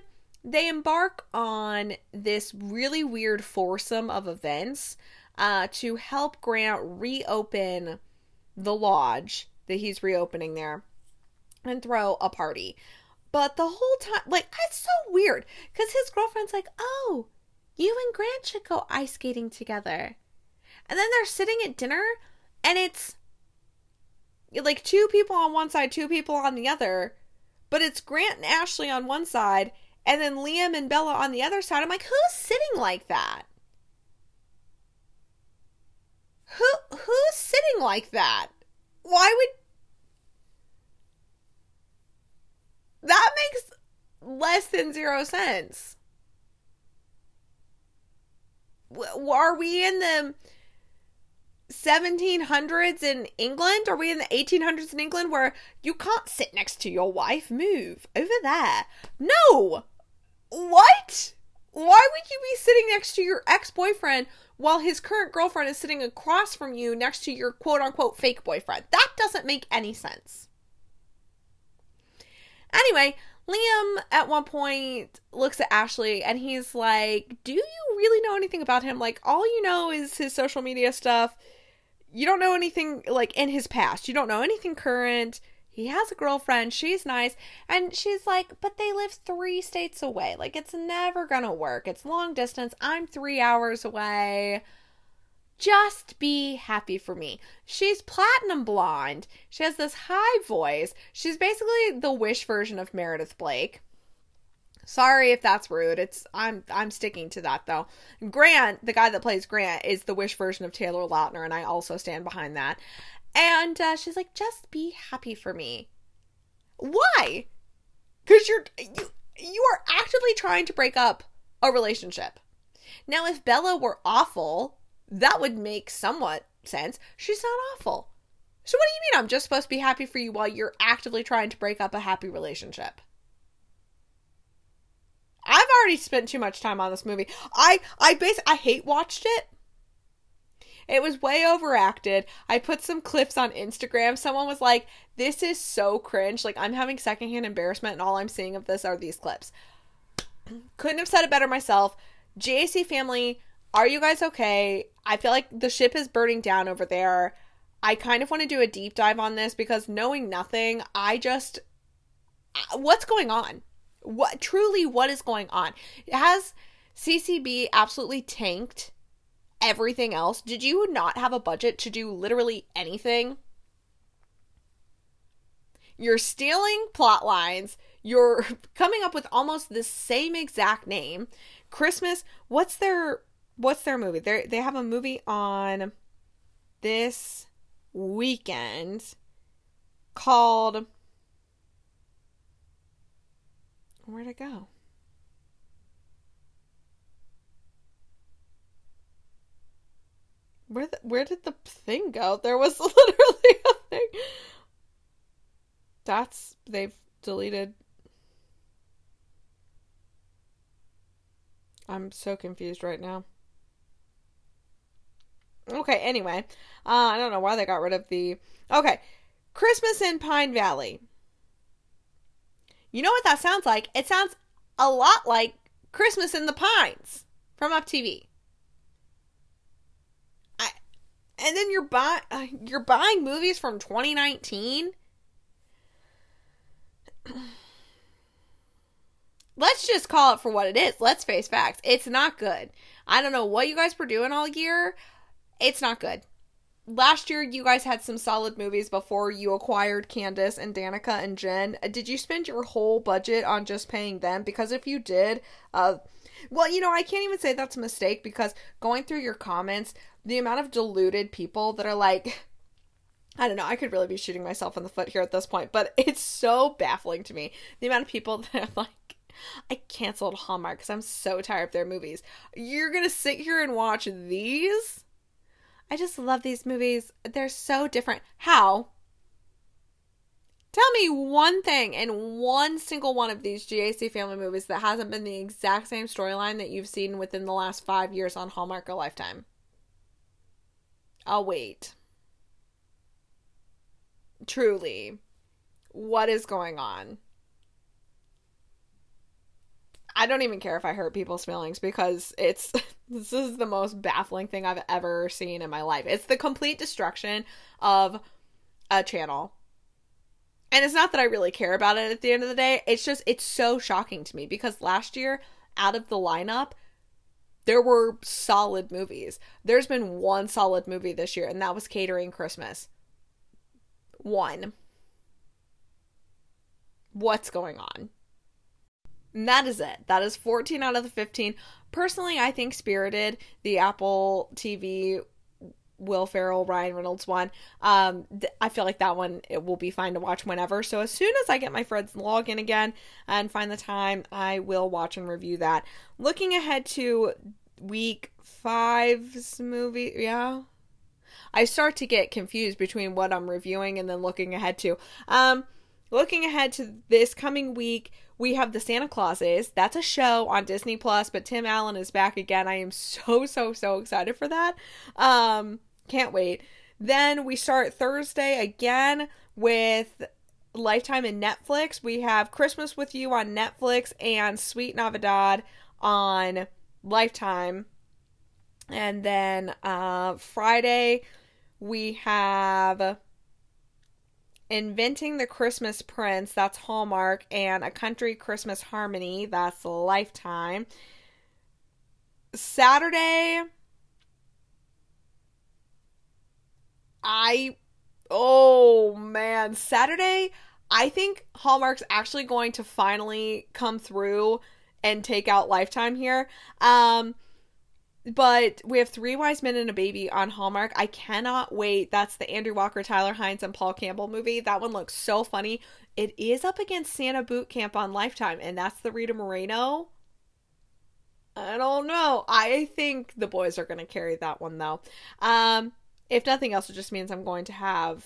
they embark on this really weird foursome of events uh, to help Grant reopen the lodge that he's reopening there and throw a party. But the whole time, like, it's so weird because his girlfriend's like, oh, you and Grant should go ice skating together. And then they're sitting at dinner and it's like two people on one side, two people on the other. But it's Grant and Ashley on one side and then Liam and Bella on the other side. I'm like, who's sitting like that? Who who's sitting like that? Why would that makes less than zero sense? Are we in the 1700s in England? Are we in the 1800s in England where you can't sit next to your wife? Move over there. No! What? Why would you be sitting next to your ex boyfriend while his current girlfriend is sitting across from you next to your quote unquote fake boyfriend? That doesn't make any sense. Anyway, Liam at one point looks at Ashley and he's like, Do you really know anything about him? Like, all you know is his social media stuff. You don't know anything, like, in his past. You don't know anything current. He has a girlfriend. She's nice. And she's like, but they live three states away. Like, it's never gonna work. It's long distance. I'm three hours away. Just be happy for me. She's platinum blonde. She has this high voice. She's basically the wish version of Meredith Blake. Sorry if that's rude. It's I'm I'm sticking to that though. Grant, the guy that plays Grant, is the wish version of Taylor Lautner, and I also stand behind that. And uh, she's like, just be happy for me. Why? Because you're you you are actively trying to break up a relationship. Now, if Bella were awful, that would make somewhat sense. She's not awful. So what do you mean I'm just supposed to be happy for you while you're actively trying to break up a happy relationship? I've already spent too much time on this movie. I I base I hate watched it it was way overacted. I put some clips on Instagram. Someone was like, This is so cringe. Like, I'm having secondhand embarrassment, and all I'm seeing of this are these clips. Couldn't have said it better myself. GAC family, are you guys okay? I feel like the ship is burning down over there. I kind of want to do a deep dive on this because knowing nothing, I just uh, what's going on? What truly what is going on? Has CCB absolutely tanked everything else? Did you not have a budget to do literally anything? You're stealing plot lines. You're coming up with almost the same exact name. Christmas, what's their what's their movie? They they have a movie on this weekend called Where'd it go? Where the, where did the thing go? There was literally a thing. That's they've deleted. I'm so confused right now. Okay, anyway. Uh, I don't know why they got rid of the. Okay. Christmas in Pine Valley. You know what that sounds like? It sounds a lot like Christmas in the Pines from Up TV. I, and then you're buying uh, you're buying movies from 2019. Let's just call it for what it is. Let's face facts. It's not good. I don't know what you guys were doing all year. It's not good. Last year, you guys had some solid movies before you acquired Candace and Danica and Jen. Did you spend your whole budget on just paying them? Because if you did, uh, well, you know, I can't even say that's a mistake because going through your comments, the amount of deluded people that are like, I don't know, I could really be shooting myself in the foot here at this point, but it's so baffling to me. The amount of people that are like, I canceled Hallmark because I'm so tired of their movies. You're gonna sit here and watch these? I just love these movies. They're so different. How? Tell me one thing in one single one of these GAC family movies that hasn't been the exact same storyline that you've seen within the last five years on Hallmark or Lifetime. I'll wait. Truly. What is going on? I don't even care if I hurt people's feelings because it's this is the most baffling thing I've ever seen in my life. It's the complete destruction of a channel. And it's not that I really care about it at the end of the day. It's just it's so shocking to me because last year out of the lineup there were solid movies. There's been one solid movie this year and that was Catering Christmas. One. What's going on? And that is it. That is 14 out of the 15. Personally, I think Spirited, the Apple TV Will Ferrell, Ryan Reynolds one. Um, th- I feel like that one it will be fine to watch whenever. So as soon as I get my friends log in again and find the time, I will watch and review that. Looking ahead to week five's movie, yeah. I start to get confused between what I'm reviewing and then looking ahead to. Um, looking ahead to this coming week, we have the Santa Clauses. That's a show on Disney Plus, but Tim Allen is back again. I am so so so excited for that. Um, can't wait. Then we start Thursday again with Lifetime and Netflix. We have Christmas with You on Netflix and Sweet Navidad on Lifetime. And then uh, Friday we have Inventing the Christmas Prince, that's Hallmark, and A Country Christmas Harmony, that's Lifetime. Saturday, I. Oh man, Saturday, I think Hallmark's actually going to finally come through and take out Lifetime here. Um, but we have Three Wise Men and a Baby on Hallmark. I cannot wait. That's the Andrew Walker, Tyler Hynes, and Paul Campbell movie. That one looks so funny. It is up against Santa Boot Camp on Lifetime, and that's the Rita Moreno. I don't know. I think the boys are going to carry that one though. Um, if nothing else, it just means I'm going to have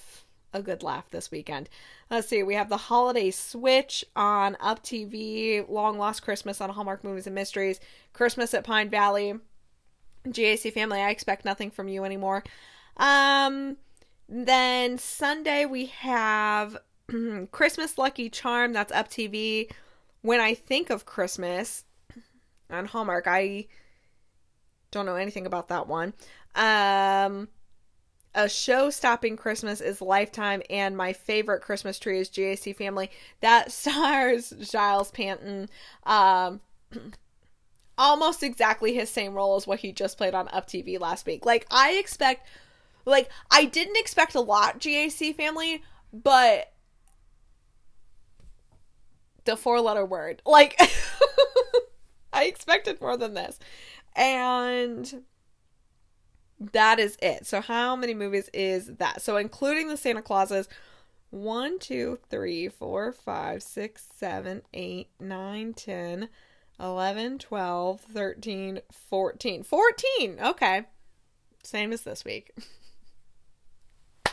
a good laugh this weekend. Let's see. We have the Holiday Switch on Up TV, Long Lost Christmas on Hallmark Movies and Mysteries, Christmas at Pine Valley, GAC family, I expect nothing from you anymore. Um, then Sunday we have Christmas Lucky Charm. That's up TV. When I think of Christmas on Hallmark, I Don't know anything about that one. Um, a show stopping Christmas is Lifetime, and my favorite Christmas tree is GAC Family. That stars Giles Panton. Um, almost exactly his same role as what he just played on Up TV last week. Like, I expect, like, I didn't expect a lot GAC Family, but the four letter word, like, I expected more than this. And that is it. So, how many movies is that? So, including the Santa Clauses, 1, 2, 3, 4, 5, 6, 7, 8, 9, 10, 11, 12, 13, 14. 14! Okay. Same as this week.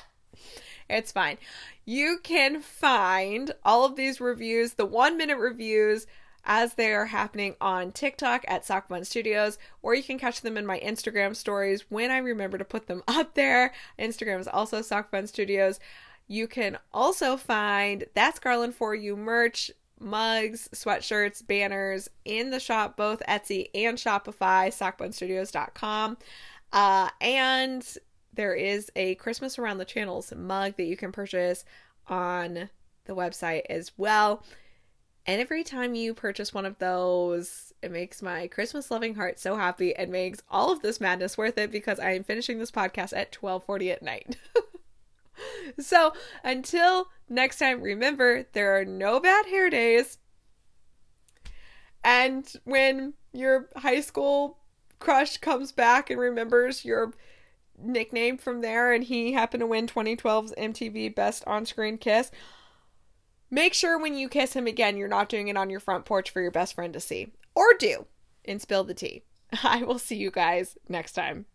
it's fine. You can find all of these reviews, the one minute reviews, as they are happening on TikTok at Sock Fun Studios, or you can catch them in my Instagram stories when I remember to put them up there. Instagram is also Sock Fun Studios. You can also find That's Garland for You merch, mugs, sweatshirts, banners in the shop, both Etsy and Shopify, sockfunstudios.com. Uh, and there is a Christmas Around the Channels mug that you can purchase on the website as well. And every time you purchase one of those, it makes my Christmas loving heart so happy and makes all of this madness worth it because I am finishing this podcast at 12:40 at night. so, until next time, remember there are no bad hair days. And when your high school crush comes back and remembers your nickname from there and he happened to win 2012's MTV Best On-Screen Kiss, Make sure when you kiss him again, you're not doing it on your front porch for your best friend to see. Or do and spill the tea. I will see you guys next time.